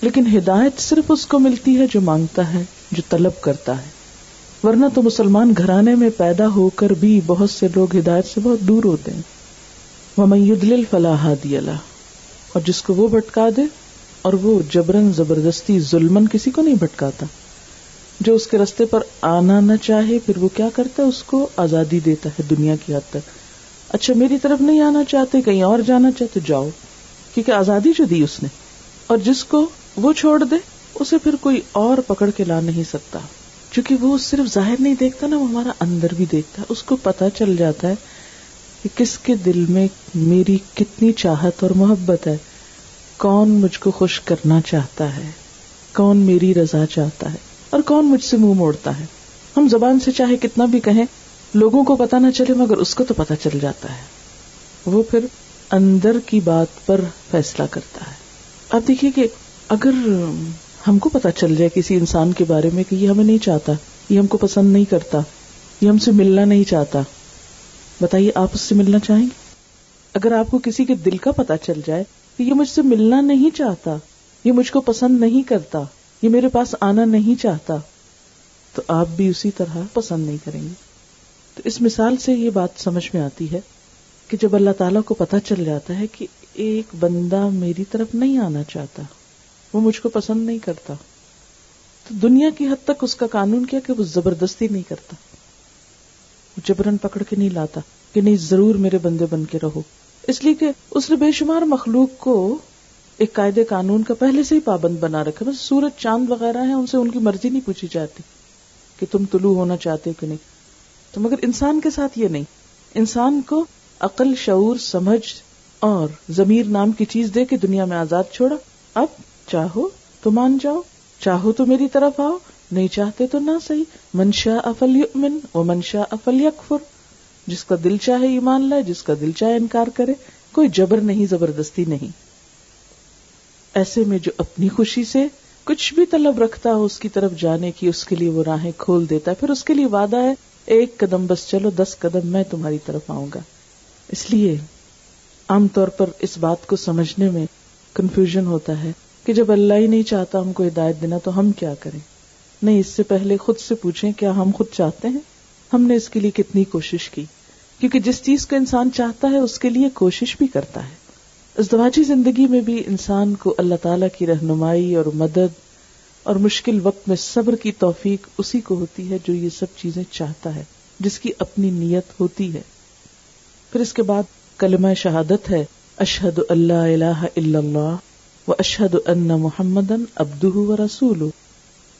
لیکن ہدایت صرف اس کو ملتی ہے جو مانگتا ہے، جو طلب کرتا ہے۔ ورنہ تو مسلمان گھرانے میں پیدا ہو کر بھی بہت سے لوگ ہدایت سے بہت دور ہوتے ہیں۔ وہ فلاح اللہ اور جس کو وہ بھٹکا دے اور وہ جبرن زبردستی ظلمن کسی کو نہیں بھٹکاتا۔ جو اس کے رستے پر آنا نہ چاہے، پھر وہ کیا کرتا ہے؟ اس کو آزادی دیتا ہے دنیا کی حد تک۔ اچھا میری طرف نہیں آنا چاہتے، کہیں اور جانا چاہتے، جاؤ۔ کیونکہ آزادی جو دی اس نے۔ اور جس کو وہ چھوڑ دے، اسے پھر کوئی اور پکڑ کے لا نہیں سکتا۔ کیونکہ وہ صرف ظاہر نہیں دیکھتا نا، وہ ہمارا اندر بھی دیکھتا ہے۔ اس کو پتا چل جاتا ہے کہ کس کے دل میں میری کتنی چاہت اور محبت ہے۔ کون مجھ کو خوش کرنا چاہتا ہے؟ کون میری رضا چاہتا ہے؟ اور کون مجھ سے منہ مو موڑتا ہے؟ ہم زبان سے چاہے کتنا بھی کہیں، لوگوں کو پتا نہ چلے، مگر اس کو تو پتا چل جاتا ہے۔ وہ پھر اندر کی بات پر فیصلہ کرتا ہے۔ اب دیکھیے کہ اگر ہم کو پتا چل جائے کسی انسان کے بارے میں کہ یہ ہمیں نہیں چاہتا، یہ ہم کو پسند نہیں کرتا، یہ ہم سے ملنا نہیں چاہتا۔ بتائیے، آپ اس سے ملنا چاہیں؟ گے اگر آپ کو کسی کے دل کا پتا چل جائے کہ یہ مجھ سے ملنا نہیں چاہتا، یہ مجھ کو پسند نہیں کرتا، یہ میرے پاس آنا نہیں چاہتا، تو آپ بھی اسی طرح پسند نہیں کریں گے۔ تو اس مثال سے یہ بات سمجھ میں آتی ہے کہ جب اللہ تعالیٰ کو پتا چل جاتا ہے کہ ایک بندہ میری طرف نہیں آنا چاہتا وہ مجھ کو پسند نہیں کرتا۔ تو دنیا کی حد تک اس کا قانون کیا کہ وہ زبردستی نہیں کرتا۔ جبرن پکڑ کے نہیں لاتا کہ نہیں، ضرور میرے بندے بن کے رہو۔ اس لیے کہ اس نے بے شمار مخلوق کو ایک قاعدے قانون کا پہلے سے ہی پابند بنا رکھا۔ بس سورج، چاند وغیرہ ہیں، ان سے ان کی مرضی نہیں پوچھی جاتی کہ تم طلوع ہونا چاہتے ہو کہ نہیں۔ تو مگر انسان کے ساتھ یہ نہیں۔ انسان کو عقل، شعور، سمجھ اور ضمیر نام کی چیز دے کے دنیا میں آزاد چھوڑا۔ اب چاہو تو مان جاؤ، چاہو تو میری طرف آؤ، نہیں چاہتے تو نہ صحیح۔ منشا افل یؤمن و منشا افل یکفر جس کا دل چاہے ایمان لائے، جس کا دل چاہے انکار کرے، کوئی جبر نہیں، زبردستی نہیں۔ ایسے میں جو اپنی خوشی سے کچھ بھی طلب رکھتا ہو، اس کی طرف جانے کی، اس کے لیے وہ راہیں کھول دیتا ہے۔ پھر اس کے لیے وعدہ ہے، ایک قدم بس چلو، دس قدم میں تمہاری طرف آؤں گا۔ اس لیے عام طور پر اس بات کو سمجھنے میں کنفیوژن ہوتا ہے۔ کہ جب اللہ ہی نہیں چاہتا ہم کو ہدایت دینا تو ہم کیا کریں؟ نہیں، اس سے پہلے خود سے پوچھیں، کیا ہم خود چاہتے ہیں؟ ہم نے اس کے لیے کتنی کوشش کی؟ کیونکہ جس چیز کو انسان چاہتا ہے، اس کے لیے کوشش بھی کرتا ہے۔ ازدواجی زندگی میں بھی انسان کو اللہ تعالی کی رہنمائی اور مدد اور مشکل وقت میں صبر کی توفیق اسی کو ہوتی ہے جو یہ سب چیزیں چاہتا ہے، جس کی اپنی نیت ہوتی ہے۔ پھر اس کے بعد کلمہ شہادت ہے اشہد اللہ الہ الا اللہ۔ و اشہد ان محمد ابد و رسول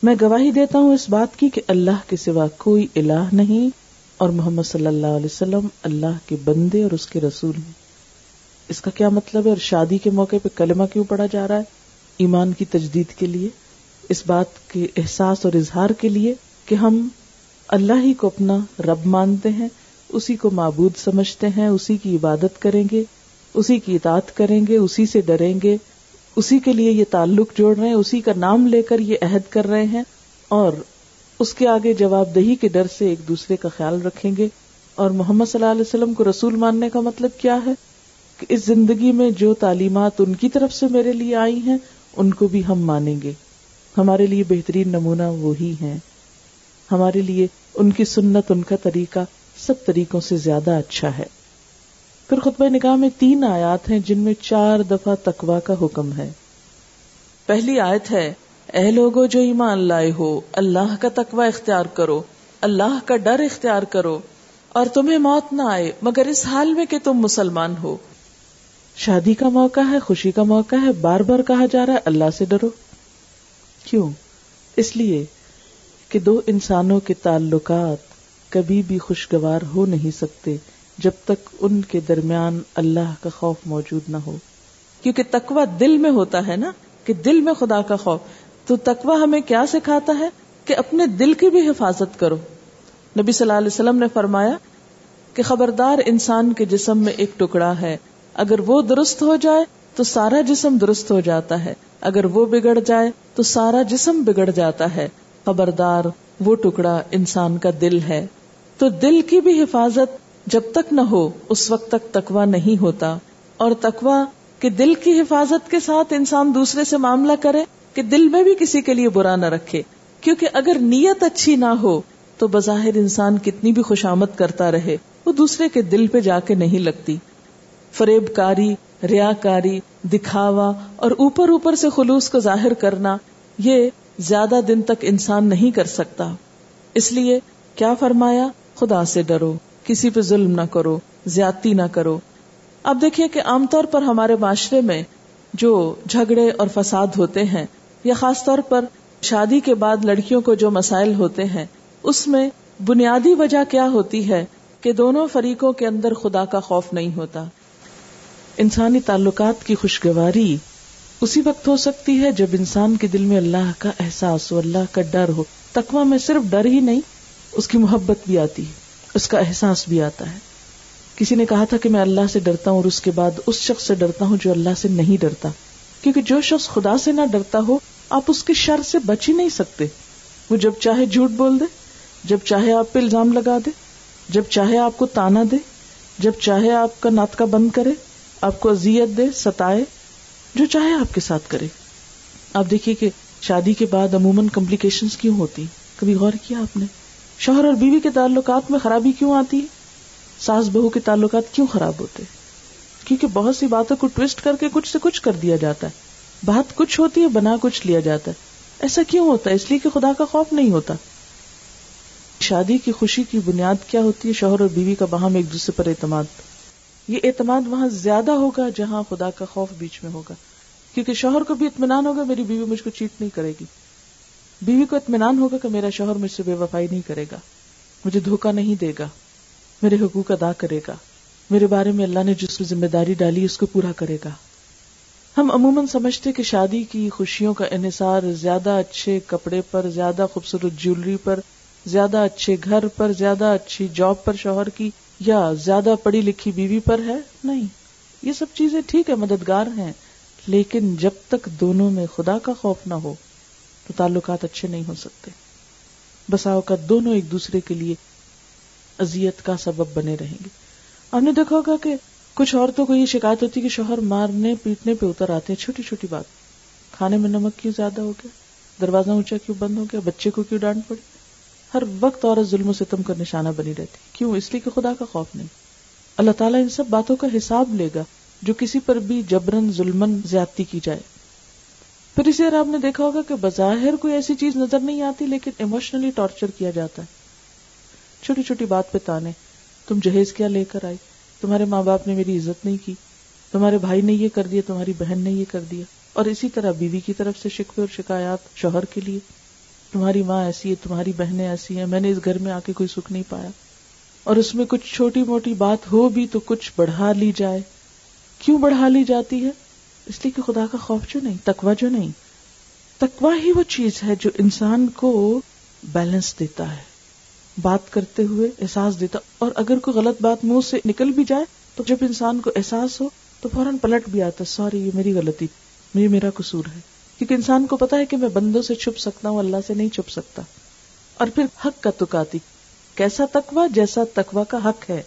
میں گواہی دیتا ہوں اس بات کی کہ اللہ کے سوا کوئی الہ نہیں اور محمد صلی اللہ علیہ وسلم اللہ کے بندے اور اس کے رسول ہیں۔ اس کا کیا مطلب ہے؟ اور شادی کے موقع پہ کلمہ کیوں پڑھا جا رہا ہے؟ ایمان کی تجدید کے لیے، اس بات کے احساس اور اظہار کے لیے کہ ہم اللہ ہی کو اپنا رب مانتے ہیں، اسی کو معبود سمجھتے ہیں، اسی کی عبادت کریں گے، اسی کی اطاعت کریں گے، اسی سے ڈریں گے۔ اسی کے لیے یہ تعلق جوڑ رہے ہیں، اسی کا نام لے کر یہ عہد کر رہے ہیں اور اس کے آگے جواب دہی کے ڈر سے ایک دوسرے کا خیال رکھیں گے۔ اور محمد صلی اللہ علیہ وسلم کو رسول ماننے کا مطلب کیا ہے؟ کہ اس زندگی میں جو تعلیمات ان کی طرف سے میرے لیے آئی ہیں، ان کو بھی ہم مانیں گے۔ ہمارے لیے بہترین نمونہ وہی ہے ہمارے لیے ان کی سنت، ان کا طریقہ سب طریقوں سے زیادہ اچھا ہے۔ پھر خطبہ نکاح میں تین آیات ہیں جن میں چار دفعہ تقوا کا حکم ہے۔ پہلی آیت ہے، اے لوگو جو ایمان لائے ہو، اللہ کا تقوا اختیار کرو، اللہ کا ڈر اختیار کرو، اور تمہیں موت نہ آئے، مگر اس حال میں کہ تم مسلمان ہو۔ شادی کا موقع ہے، خوشی کا موقع ہے، بار بار کہا جا رہا ہے، اللہ سے ڈرو۔ کیوں؟ اس لیے کہ دو انسانوں کے تعلقات کبھی بھی خوشگوار ہو نہیں سکتے۔ جب تک ان کے درمیان اللہ کا خوف موجود نہ ہو۔ کیونکہ تکوا دل میں ہوتا ہے نا، کہ دل میں خدا کا خوف۔ تو تکوا ہمیں کیا سکھاتا ہے؟ کہ اپنے دل کی بھی حفاظت کرو۔ نبی صلی اللہ علیہ وسلم نے فرمایا کہ خبردار انسان کے جسم میں ایک ٹکڑا ہے۔ اگر وہ درست ہو جائے تو سارا جسم درست ہو جاتا ہے۔ اگر وہ بگڑ جائے تو سارا جسم بگڑ جاتا ہے۔ خبردار وہ ٹکڑا انسان کا دل ہے۔ تو دل کی بھی حفاظت جب تک نہ ہو، اس وقت تک تکوا نہیں ہوتا۔ اور تکوا کہ دل کی حفاظت کے ساتھ انسان دوسرے سے معاملہ کرے، کہ دل میں بھی کسی کے لیے برا نہ رکھے۔ کیونکہ اگر نیت اچھی نہ ہو، تو بظاہر انسان کتنی بھی خوشامد کرتا رہے، وہ دوسرے کے دل پہ جا کے نہیں لگتی۔ فریب کاری ریا کاری دکھاوا اور اوپر اوپر سے خلوص کو ظاہر کرنا، یہ زیادہ دن تک انسان نہیں کر سکتا۔ اس لیے کیا فرمایا؟ خدا سے ڈرو۔ کسی پہ ظلم نہ کرو، زیادتی نہ کرو۔ اب دیکھیے کہ عام طور پر ہمارے معاشرے میں جو جھگڑے اور فساد ہوتے ہیں، یا خاص طور پر شادی کے بعد لڑکیوں کو جو مسائل ہوتے ہیں، اس میں بنیادی وجہ کیا ہوتی ہے کہ دونوں فریقوں کے اندر خدا کا خوف نہیں ہوتا۔ انسانی تعلقات کی خوشگواری اسی وقت ہو سکتی ہے جب انسان کے دل میں اللہ کا احساس ہو اللہ کا ڈر ہو۔ تکوا میں صرف ڈر ہی نہیں، اس کی محبت بھی آتی ہے۔ اس کا احساس بھی آتا ہے۔ کسی نے کہا تھا کہ میں اللہ سے ڈرتا ہوں اور اس کے بعد اس شخص سے ڈرتا ہوں جو اللہ سے نہیں ڈرتا۔ کیونکہ جو شخص خدا سے نہ ڈرتا ہو، آپ اس کے شر سے بچ ہی نہیں سکتے۔ وہ جب چاہے جھوٹ بول دے، جب چاہے آپ پہ الزام لگا دے، جب چاہے آپ کو تانا دے، جب چاہے آپ کا ناطقہ بند کرے، آپ کو اذیت دے، ستائے، جو چاہے آپ کے ساتھ کرے۔ آپ دیکھیے کہ شادی کے بعد عموماً کمپلیکیشن کیوں ہوتی؟ کبھی غور کیا آپ نے؟ شوہر اور بیوی کے تعلقات میں خرابی کیوں آتی ہے؟ ساس بہو کے تعلقات کیوں خراب ہوتے کیونکہ بہت سی باتوں کو ٹوسٹ کر کے کچھ سے کچھ کر دیا جاتا ہے۔ بات کچھ ہوتی ہے، بنا کچھ لیا جاتا ہے۔ ایسا کیوں ہوتا ہے؟ اس لیے کہ خدا کا خوف نہیں ہوتا۔ شادی کی خوشی کی بنیاد کیا ہوتی ہے؟ شوہر اور بیوی کا باہم ایک دوسرے پر اعتماد۔ یہ اعتماد وہاں زیادہ ہوگا جہاں خدا کا خوف بیچ میں ہوگا۔ کیونکہ شوہر کو بھی اطمینان ہوگا، میری بیوی مجھ کو چیٹ نہیں کرے گی۔ بیوی کو اطمینان ہوگا کہ میرا شوہر مجھ سے بے وفائی نہیں کرے گا۔ مجھے دھوکا نہیں دے گا۔ میرے حقوق ادا کرے گا۔ میرے بارے میں اللہ نے جس ذمہ داری ڈالی، اس کو پورا کرے گا۔ ہم عموماً سمجھتے کہ شادی کی خوشیوں کا انحصار زیادہ اچھے کپڑے پر، زیادہ خوبصورت جیولری پر، زیادہ اچھے گھر پر، زیادہ اچھی جاب پر شوہر کی یا زیادہ پڑھی لکھی بیوی پر ہے؟ نہیں۔ یہ سب چیزیں ٹھیک ہے، مددگار ہیں، لیکن جب تک دونوں میں خدا کا خوف نہ ہو تو تعلقات اچھے نہیں ہو سکتے۔ بساؤ کا دونوں ایک دوسرے کے لیے ازیت کا سبب بنے رہیں گے۔ آپ نے دیکھا ہوگا کہ کچھ عورتوں کو یہ شکایت ہوتی کہ شوہر مارنے، پیٹنے پہ اتر آتے ہیں۔ چھوٹی چھوٹی بات۔ کھانے میں نمک کیوں زیادہ ہو گیا؟ دروازہ اونچا کیوں بند ہو گیا؟ بچے کو کیوں ڈانٹ پڑی؟ ہر وقت عورت ظلم و ستم کا نشانہ بنی رہتی کیوں؟ اس لیے کہ خدا کا خوف نہیں۔ اللہ تعالیٰ ان سب باتوں کا حساب لے گا جو کسی پر بھی جبرن ظلمن زیادتی کی جائے۔ پھر اسی طرح آپ نے دیکھا ہوگا کہ بظاہر کوئی ایسی چیز نظر نہیں آتی، لیکن ایموشنلی ٹارچر کیا جاتا ہے۔ چھوٹی چھوٹی بات پہ تانے، تم جہیز کیا لے کر آئی تمہارے ماں باپ نے میری عزت نہیں کی، تمہارے بھائی نے یہ کر دیا، تمہاری بہن نے یہ کر دیا۔ اور اسی طرح بیوی کی طرف سے شکوے اور شکایات شوہر کے لیے۔ تمہاری ماں ایسی ہے، تمہاری بہنیں ایسی ہیں، میں نے اس گھر میں آ کے کوئی سکھ نہیں پایا۔ اور اس میں کچھ چھوٹی موٹی بات ہو بھی تو کچھ بڑھا لی جائے۔ کیوں بڑھا لی جاتی ہے؟ اس لیے کہ خدا کا خوف جو نہیں تکوا جو نہیں۔ تکوا ہی وہ چیز ہے جو انسان کو بیلنس دیتا ہے۔ بات کرتے ہوئے احساس دیتا۔ اور اگر کوئی غلط بات منہ سے نکل بھی جائے، تو جب انسان کو احساس ہو، تو فوراً پلٹ بھی آتا سوری یہ میری غلطی، یہ میرا قصور ہے۔ کیونکہ انسان کو پتا ہے کہ میں بندوں سے چھپ سکتا ہوں، اللہ سے نہیں چھپ سکتا۔ اور پھر حق کا تکاتی کیسا تکوا جیسا تکوا کا حق ہے۔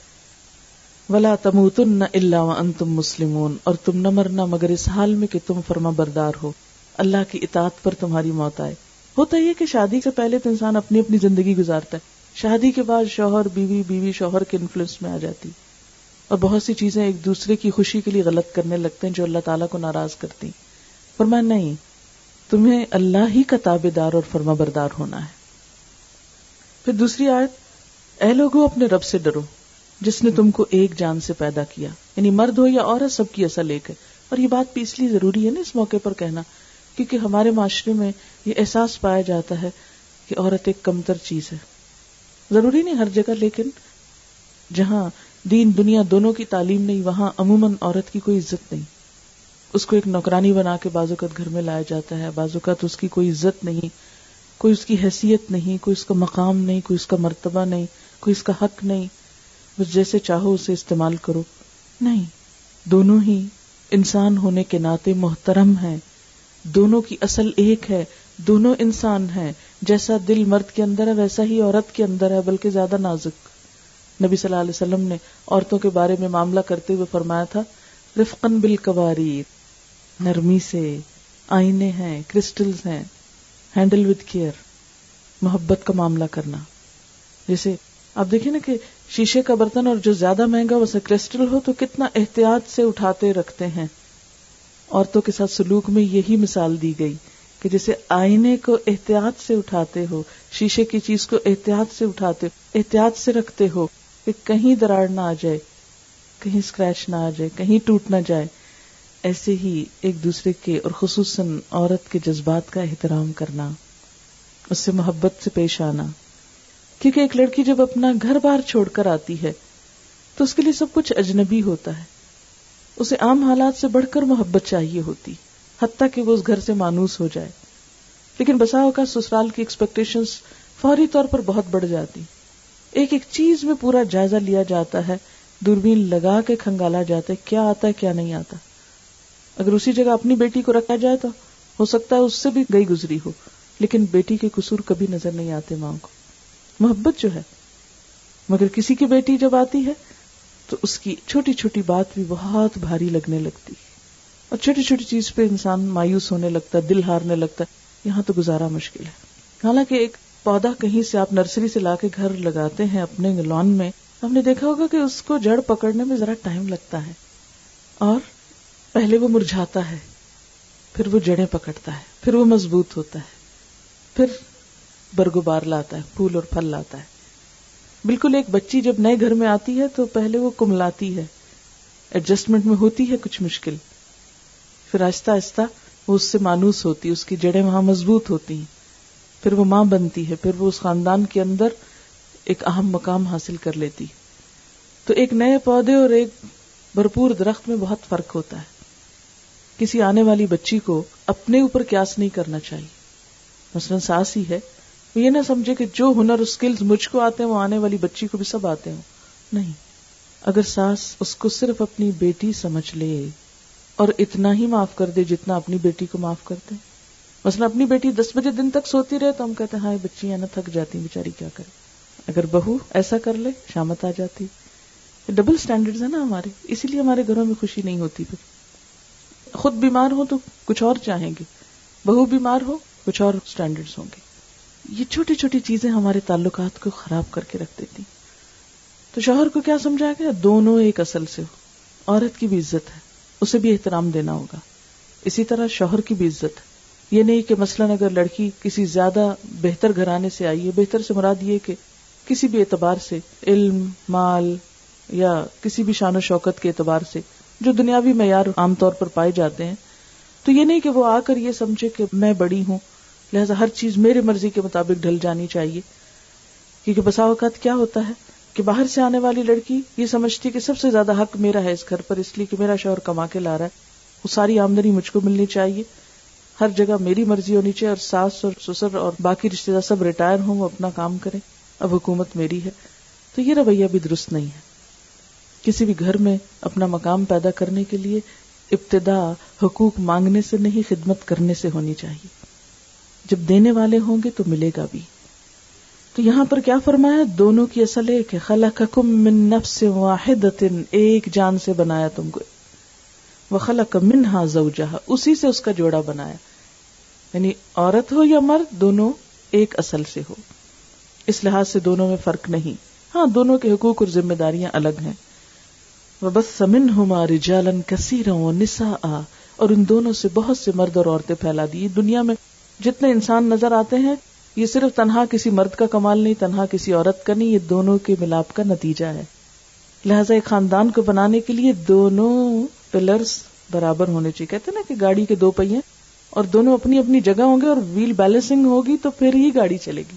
ولا تموتن الا تم مسلمون اور تم نہ مرنا مگر اس حال میں کہ تم فرما بردار ہو۔ اللہ کی اطاعت پر تمہاری موت آئے۔ ہوتا یہ کہ شادی سے پہلے تو انسان اپنی اپنی زندگی گزارتا ہے۔ شادی کے بعد شوہر، بیوی بیوی شوہر کے انفلوئنس میں آ جاتی۔ اور بہت سی چیزیں ایک دوسرے کی خوشی کے لیے غلط کرنے لگتے ہیں جو اللہ تعالیٰ کو ناراض کرتی پر میں نہیں، تمہیں اللہ ہی کا تابے دار اور فرما بردار ہونا ہے۔ پھر دوسری آیت، اے لوگوں اپنے رب سے ڈرو۔ جس نے تم کو ایک جان سے پیدا کیا یعنی مرد ہو یا عورت، سب کی اصل ایک ہے۔ اور یہ بات بھی اس لیے ضروری ہے نا اس موقع پر کہنا، کیونکہ ہمارے معاشرے میں یہ احساس پایا جاتا ہے کہ عورت ایک کمتر چیز ہے۔ ضروری نہیں ہر جگہ، لیکن جہاں دین دنیا دونوں کی تعلیم نہیں، وہاں عموماً عورت کی کوئی عزت نہیں۔ اس کو ایک نوکرانی بنا کے بازوقت گھر میں لایا جاتا ہے بازوقت اس کی کوئی عزت نہیں، کوئی اس کی حیثیت نہیں، کوئی اس کا مقام نہیں، کوئی اس کا مرتبہ نہیں، کوئی اس کا حق نہیں۔ بس جیسے چاہو اسے استعمال کرو۔ نہیں، دونوں ہی انسان ہونے کے ناطے محترم ہیں۔ دونوں کی اصل ایک ہے، دونوں انسان ہیں۔ جیسا دل مرد کے اندر ہے، ویسا ہی عورت کے اندر ہے، بلکہ زیادہ نازک۔ نبی صلی اللہ علیہ وسلم نے عورتوں کے بارے میں معاملہ کرتے ہوئے فرمایا تھا رفقن بل نرمی سے آئینے ہیں، کرسٹلز ہیں۔ ہینڈل وتھ کیئر، محبت کا معاملہ کرنا۔ جیسے آپ دیکھیں نا کہ شیشے کا برتن اور جو زیادہ مہنگا ویسے کرسٹل ہو تو کتنا احتیاط سے اٹھاتے رکھتے ہیں۔ عورتوں کے ساتھ سلوک میں یہی مثال دی گئی کہ جیسے آئینے کو احتیاط سے اٹھاتے ہو، شیشے کی چیز کو احتیاط سے اٹھاتے ہو احتیاط سے رکھتے ہو کہ کہیں دراڑ نہ آ جائے، کہیں اسکریچ نہ آ جائے، کہیں ٹوٹ نہ جائے۔ ایسے ہی ایک دوسرے کے اور خصوصاً عورت کے جذبات کا احترام کرنا، اس سے محبت سے پیش آنا۔ کیونکہ ایک لڑکی جب اپنا گھر بار چھوڑ کر آتی ہے تو اس کے لیے سب کچھ اجنبی ہوتا ہے۔ اسے عام حالات سے بڑھ کر محبت چاہیے ہوتی، حتیٰ کہ وہ اس گھر سے مانوس ہو جائے۔ لیکن بساؤ کا سسرال کی ایکسپیکٹیشن فوری طور پر بہت بڑھ جاتی۔ ایک ایک چیز میں پورا جائزہ لیا جاتا ہے، دوربین لگا کے کھنگالا جاتا ہے، کیا آتا ہے، کیا نہیں آتا۔ اگر اسی جگہ اپنی بیٹی کو رکھا جائے تو ہو سکتا ہے اس سے بھی گئی گزری ہو، لیکن بیٹی کے قصور کبھی نظر نہیں آتے ماں کو۔ محبت جو ہے، مگر کسی کی بیٹی جب آتی ہے، تو اس کی چھوٹی چھوٹی بات بھی بہت بھاری لگنے لگتی اور چھوٹی چھوٹی چیز پہ انسان مایوس ہونے لگتا ہے، دل ہارنے لگتا ہے۔ یہاں تو گزارا مشکل ہے۔ حالانکہ ایک پودا کہیں سے آپ نرسری سے لا کے گھر لگاتے ہیں اپنے لان میں ہم نے دیکھا ہوگا کہ اس کو جڑ پکڑنے میں ذرا ٹائم لگتا ہے۔ اور پہلے وہ مرجھاتا ہے، پھر وہ جڑیں پکڑتا ہے، پھر وہ مضبوط ہوتا ہے۔ پھر برگوبار لاتا ہے، پھول اور پھل لاتا ہے۔ بالکل ایک بچی جب نئے گھر میں آتی ہے تو پہلے وہ کملاتی ہے۔ ایڈجسٹمنٹ میں ہوتی ہے کچھ مشکل۔ پھر آہستہ آہستہ وہ اس سے مانوس ہوتی اس کی جڑیں وہاں مضبوط ہوتی ہیں۔ پھر وہ ماں بنتی ہے، پھر وہ اس خاندان کے اندر ایک اہم مقام حاصل کر لیتی تو ایک نئے پودے اور ایک بھرپور درخت میں بہت فرق ہوتا ہے۔ کسی آنے والی بچی کو اپنے اوپر کیاس نہیں کرنا چاہیے۔ مثلاً ساس ہی ہے۔ یہ نہ سمجھے کہ جو ہنر اسکلز مجھ کو آتے ہیں، وہ آنے والی بچی کو بھی سب آتے ہوں نہیں۔ اگر ساس اس کو صرف اپنی بیٹی سمجھ لے اور اتنا ہی معاف کر دے جتنا اپنی بیٹی کو معاف کرتے مثلا اپنی بیٹی دس بجے دن تک سوتی رہے تو ہم کہتے ہیں ہاں بچی نا تھک جاتی بیچاری کیا کرے۔ اگر بہو ایسا کر لے، شامت آ جاتی۔ ڈبل اسٹینڈرڈ ہے نا ہمارے۔ اسی لیے ہمارے گھروں میں خوشی نہیں ہوتی۔ پھر خود بیمار ہو تو کچھ اور چاہیں گے۔ بہو بیمار ہو، کچھ اور اسٹینڈرڈ ہوں گے۔ یہ چھوٹی چھوٹی چیزیں ہمارے تعلقات کو خراب کر کے رکھ دیتی۔ تو شوہر کو کیا سمجھایا گیا؟ دونوں ایک اصل سے ہو۔ عورت کی بھی عزت ہے۔ اسے بھی احترام دینا ہوگا۔ اسی طرح شوہر کی بھی عزت۔ ہے یہ نہیں کہ مثلاً اگر لڑکی کسی زیادہ بہتر گھرانے سے آئی ہے، بہتر سے مراد یہ کہ کسی بھی اعتبار سے علم، مال یا کسی بھی شان و شوکت کے اعتبار سے جو دنیاوی معیار عام طور پر پائے جاتے ہیں، تو یہ نہیں کہ وہ آ کر یہ سمجھے کہ میں بڑی ہوں۔ لہذا ہر چیز میری مرضی کے مطابق ڈھل جانی چاہیے۔ کیونکہ بسا اوقات کیا ہوتا ہے کہ باہر سے آنے والی لڑکی یہ سمجھتی کہ سب سے زیادہ حق میرا ہے اس گھر پر، اس لیے کہ میرا شوہر کما کے لا رہا ہے۔ وہ ساری آمدنی مجھ کو ملنی چاہیے۔ ہر جگہ میری مرضی ہونی چاہیے اور ساس اور سسر اور باقی رشتے دار سب ریٹائر ہوں، وہ اپنا کام کریں۔ اب حکومت میری ہے۔ تو یہ رویہ بھی درست نہیں ہے۔ کسی بھی گھر میں اپنا مقام پیدا کرنے کے لیے ابتدا حقوق مانگنے سے نہیں، خدمت کرنے سے ہونی چاہیے۔ جب دینے والے ہوں گے تو ملے گا بھی۔ تو یہاں پر کیا فرمایا؟ دونوں کی اصل ایک ہے خلقکم من نفس واحدت ایک جان سے بنایا تم کو۔ وخلق منها زوجها اسی سے اس کا جوڑا بنایا۔ یعنی عورت ہو یا مرد، دونوں ایک اصل سے ہو۔ اس لحاظ سے دونوں میں فرق نہیں۔ ہاں دونوں کے حقوق اور ذمہ داریاں الگ ہیں۔ وبث منهما رجالا كثيرا ونساء، اور ان دونوں سے بہت سے مرد اور عورتیں پھیلا دی۔ دنیا میں جتنے انسان نظر آتے ہیں، یہ صرف تنہا کسی مرد کا کمال نہیں، تنہا کسی عورت کا نہیں، یہ دونوں کے ملاپ کا نتیجہ ہے۔ لہٰذا ایک خاندان کو بنانے کے لیے دونوں پلرس برابر ہونے چاہیے۔ کہتے نا کہ گاڑی کے دو پہیے اور دونوں اپنی اپنی جگہ ہوں گے اور ویل بیلنسنگ ہوگی تو پھر ہی گاڑی چلے گی۔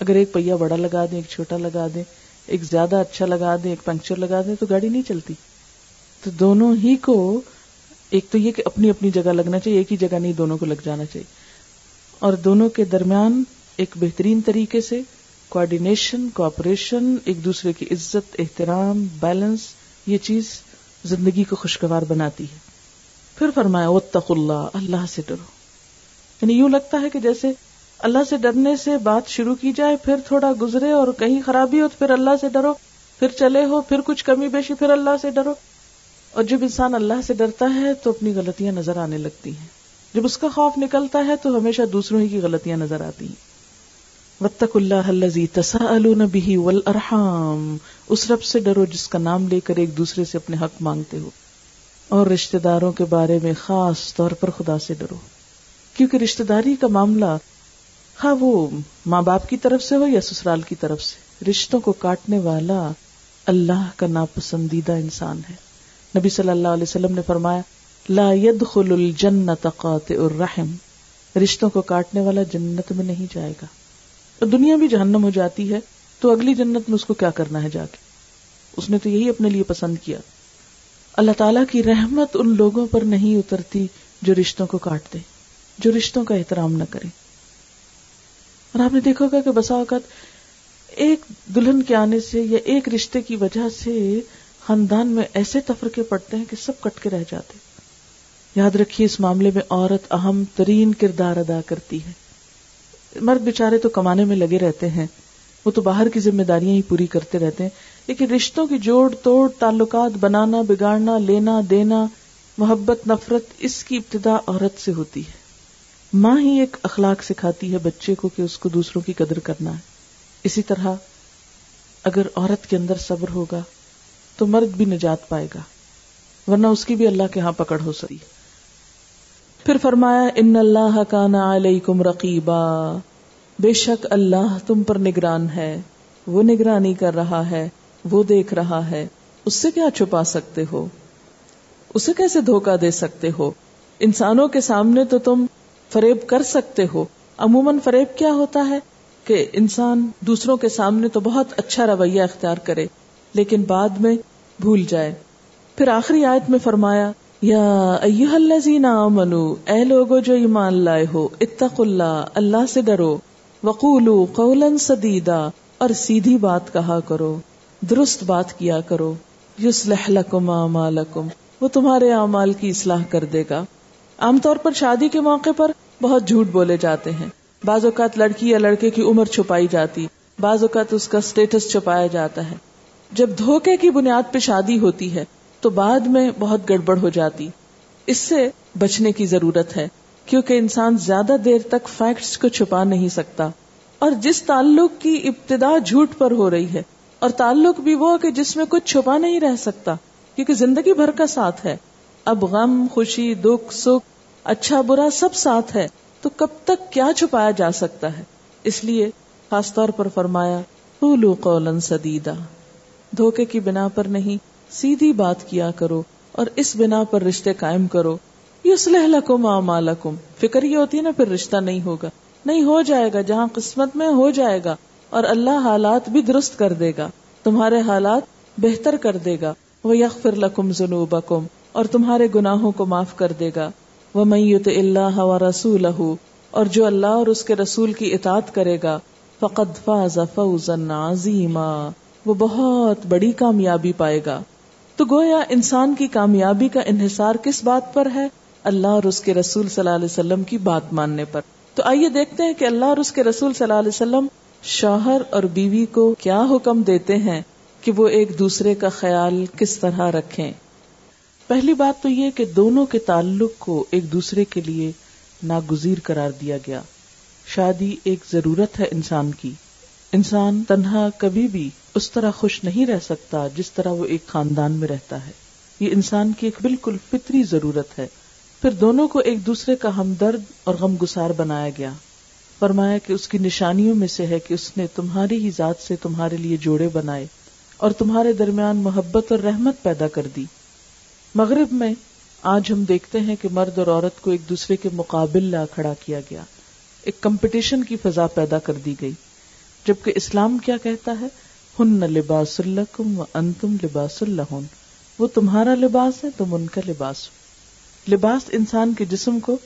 اگر ایک پہیا بڑا لگا دیں، ایک چھوٹا لگا دیں، ایک زیادہ اچھا لگا دیں، ایک پنکچر لگا دیں، تو گاڑی نہیں چلتی۔ تو دونوں ہی کو، ایک تو یہ کہ اپنی اپنی جگہ لگنا چاہیے، ایک ہی جگہ نہیں، دونوں کو لگ جانا چاہیے۔ اور دونوں کے درمیان ایک بہترین طریقے سے کوآڈینیشن کوآپریشن ایک دوسرے کی عزت، احترام بیلنس یہ چیز زندگی کو خوشگوار بناتی ہے۔ پھر فرمایا وتق اللہ اللہ سے ڈرو۔ یعنی یوں لگتا ہے کہ جیسے اللہ سے ڈرنے سے بات شروع کی جائے، پھر تھوڑا گزرے اور کہیں خرابی ہو تو پھر اللہ سے ڈرو، پھر چلے ہو، پھر کچھ کمی بیشی، پھر اللہ سے ڈرو۔ اور جب انسان اللہ سے ڈرتا ہے تو اپنی غلطیاں نظر آنے لگتی ہیں۔ جب اس کا خوف نکلتا ہے تو ہمیشہ دوسروں ہی کی غلطیاں نظر آتی ہیں۔ وطق اللہ تسا البی ولرحام اس رب سے ڈرو جس کا نام لے کر ایک دوسرے سے اپنے حق مانگتے ہو۔ اور رشتے داروں کے بارے میں خاص طور پر خدا سے ڈرو۔ کیونکہ رشتے داری کا معاملہ ہاں وہ ماں باپ کی طرف سے ہو یا سسرال کی طرف سے، رشتوں کو کاٹنے والا اللہ کا ناپسندیدہ انسان ہے۔ نبی صلی اللہ علیہ وسلم نے فرمایا لا يدخل الجنت قاطع الرحم۔ رشتوں کو کاٹنے والا جنت میں نہیں جائے گا۔ اور دنیا بھی جہنم ہو جاتی ہے، تو اگلی جنت میں اس کو کیا کرنا ہے جا کے؟ اس نے تو یہی اپنے لیے پسند کیا۔ اللہ تعالیٰ کی رحمت ان لوگوں پر نہیں اترتی جو رشتوں کو کاٹ دے، جو رشتوں کا احترام نہ کرے اور آپ نے دیکھا ہوگا کہ بسا اوقات ایک دلہن کے آنے سے یا ایک رشتے کی وجہ سے خاندان میں ایسے تفرقے پڑتے ہیں کہ سب کٹ کے رہ جاتے۔ یاد رکھیے، اس معاملے میں عورت اہم ترین کردار ادا کرتی ہے۔ مرد بےچارے تو کمانے میں لگے رہتے ہیں، وہ تو باہر کی ذمہ داریاں ہی پوری کرتے رہتے ہیں، لیکن رشتوں کی جوڑ توڑ، تعلقات بنانا، بگاڑنا، لینا، دینا، محبت، نفرت، اس کی ابتدا عورت سے ہوتی ہے۔ ماں ہی ایک اخلاق سکھاتی ہے بچے کو کہ اس کو دوسروں کی قدر کرنا ہے۔ اسی طرح اگر عورت کے اندر صبر ہوگا تو مرد بھی نجات پائے گا، ورنہ اس کی بھی اللہ کے ہاں پکڑ ہو سکی پھر فرمایا، ان اللہ کا نا علیکم رقیبا. بے شک اللہ تم پر نگران ہے، وہ نگرانی کر رہا ہے، وہ دیکھ رہا ہے، اس سے کیا چھپا سکتے ہو؟ اسے کیسے دھوکا دے سکتے ہو؟ انسانوں کے سامنے تو تم فریب کر سکتے ہو۔ عموماً فریب کیا ہوتا ہے؟ کہ انسان دوسروں کے سامنے تو بہت اچھا رویہ اختیار کرے، لیکن بعد میں بھول جائے۔ پھر آخری آیت میں فرمایا یا ایوہ الذین آمنو، اے لوگو جو ایمان لائے ہو اتق اللہ اللہ سے ڈرو، وقولو قولا سدیدا اور سیدھی بات کہا کرو، درست بات کیا کرو، یصلح لکم اعمالکم وہ تمہارے اعمال کی اصلاح کر دے گا۔ عام طور پر شادی کے موقع پر بہت جھوٹ بولے جاتے ہیں۔ بعض اوقات لڑکی یا لڑکے کی عمر چھپائی جاتی، بعض اوقات اس کا اسٹیٹس چھپایا جاتا ہے۔ جب دھوکے کی بنیاد پہ شادی ہوتی ہے تو بعد میں بہت گڑبڑ ہو جاتی۔ اس سے بچنے کی ضرورت ہے، کیونکہ انسان زیادہ دیر تک فیکٹس کو چھپا نہیں سکتا۔ اور جس تعلق کی ابتدا جھوٹ پر ہو رہی ہے، اور تعلق بھی وہ کہ جس میں کچھ چھپا نہیں رہ سکتا، کیونکہ زندگی بھر کا ساتھ ہے۔ اب غم، خوشی، دکھ، سکھ اچھا برا سب ساتھ ہے، تو کب تک کیا چھپایا جا سکتا ہے؟ اس لیے خاص طور پر فرمایا سدیدا۔ دھوکے کی بنا پر نہیں سیدھی بات کیا کرو اور اس بنا پر رشتے قائم کرو۔ یہ لکم اعمالکم۔ فکر یہ ہوتی ہے نا، پھر رشتہ نہیں ہوگا۔ نہیں ہو جائے گا، جہاں قسمت میں ہو جائے گا۔ اور اللہ حالات بھی درست کر دے گا۔ تمہارے حالات بہتر کر دے گا۔ وہ یغفر لکم ذنوبکم اور تمہارے گناہوں کو معاف کر دے گا۔ وہ میت اللہ و رسول اور جو اللہ اور اس کے رسول کی اطاعت کرے گا، فقد فاز فوزا عظیما وہ بہت بڑی کامیابی پائے گا۔ تو گویا انسان کی کامیابی کا انحصار کس بات پر ہے؟ اللہ اور اس کے رسول صلی اللہ علیہ وسلم کی بات ماننے پر۔ تو آئیے دیکھتے ہیں کہ اللہ اور اس کے رسول صلی اللہ علیہ وسلم شوہر اور بیوی کو کیا حکم دیتے ہیں کہ وہ ایک دوسرے کا خیال کس طرح رکھیں۔ پہلی بات تو یہ کہ دونوں کے تعلق کو ایک دوسرے کے لیے ناگزیر قرار دیا گیا۔ شادی ایک ضرورت ہے انسان کی۔ انسان تنہا کبھی بھی اس طرح خوش نہیں رہ سکتا جس طرح وہ ایک خاندان میں رہتا ہے۔ یہ انسان کی ایک بالکل فطری ضرورت ہے۔ پھر دونوں کو ایک دوسرے کا ہمدرد اور غم گسار بنایا گیا۔ فرمایا کہ اس کی نشانیوں میں سے ہے کہ اس نے تمہاری ہی ذات سے تمہارے لیے جوڑے بنائے اور تمہارے درمیان محبت اور رحمت پیدا کر دی۔ مغرب میں آج ہم دیکھتے ہیں کہ مرد اور عورت کو ایک دوسرے کے مقابل لا کھڑا کیا گیا۔ ایک کمپٹیشن کی فضا پیدا کر دی گئی۔ جبکہ اسلام کیا کہتا ہے؟ ہن لباس و انتم لباس اللہ وہ تمہارا لباس ہے، تم ان کا لباس لباس انسان کے جسم کو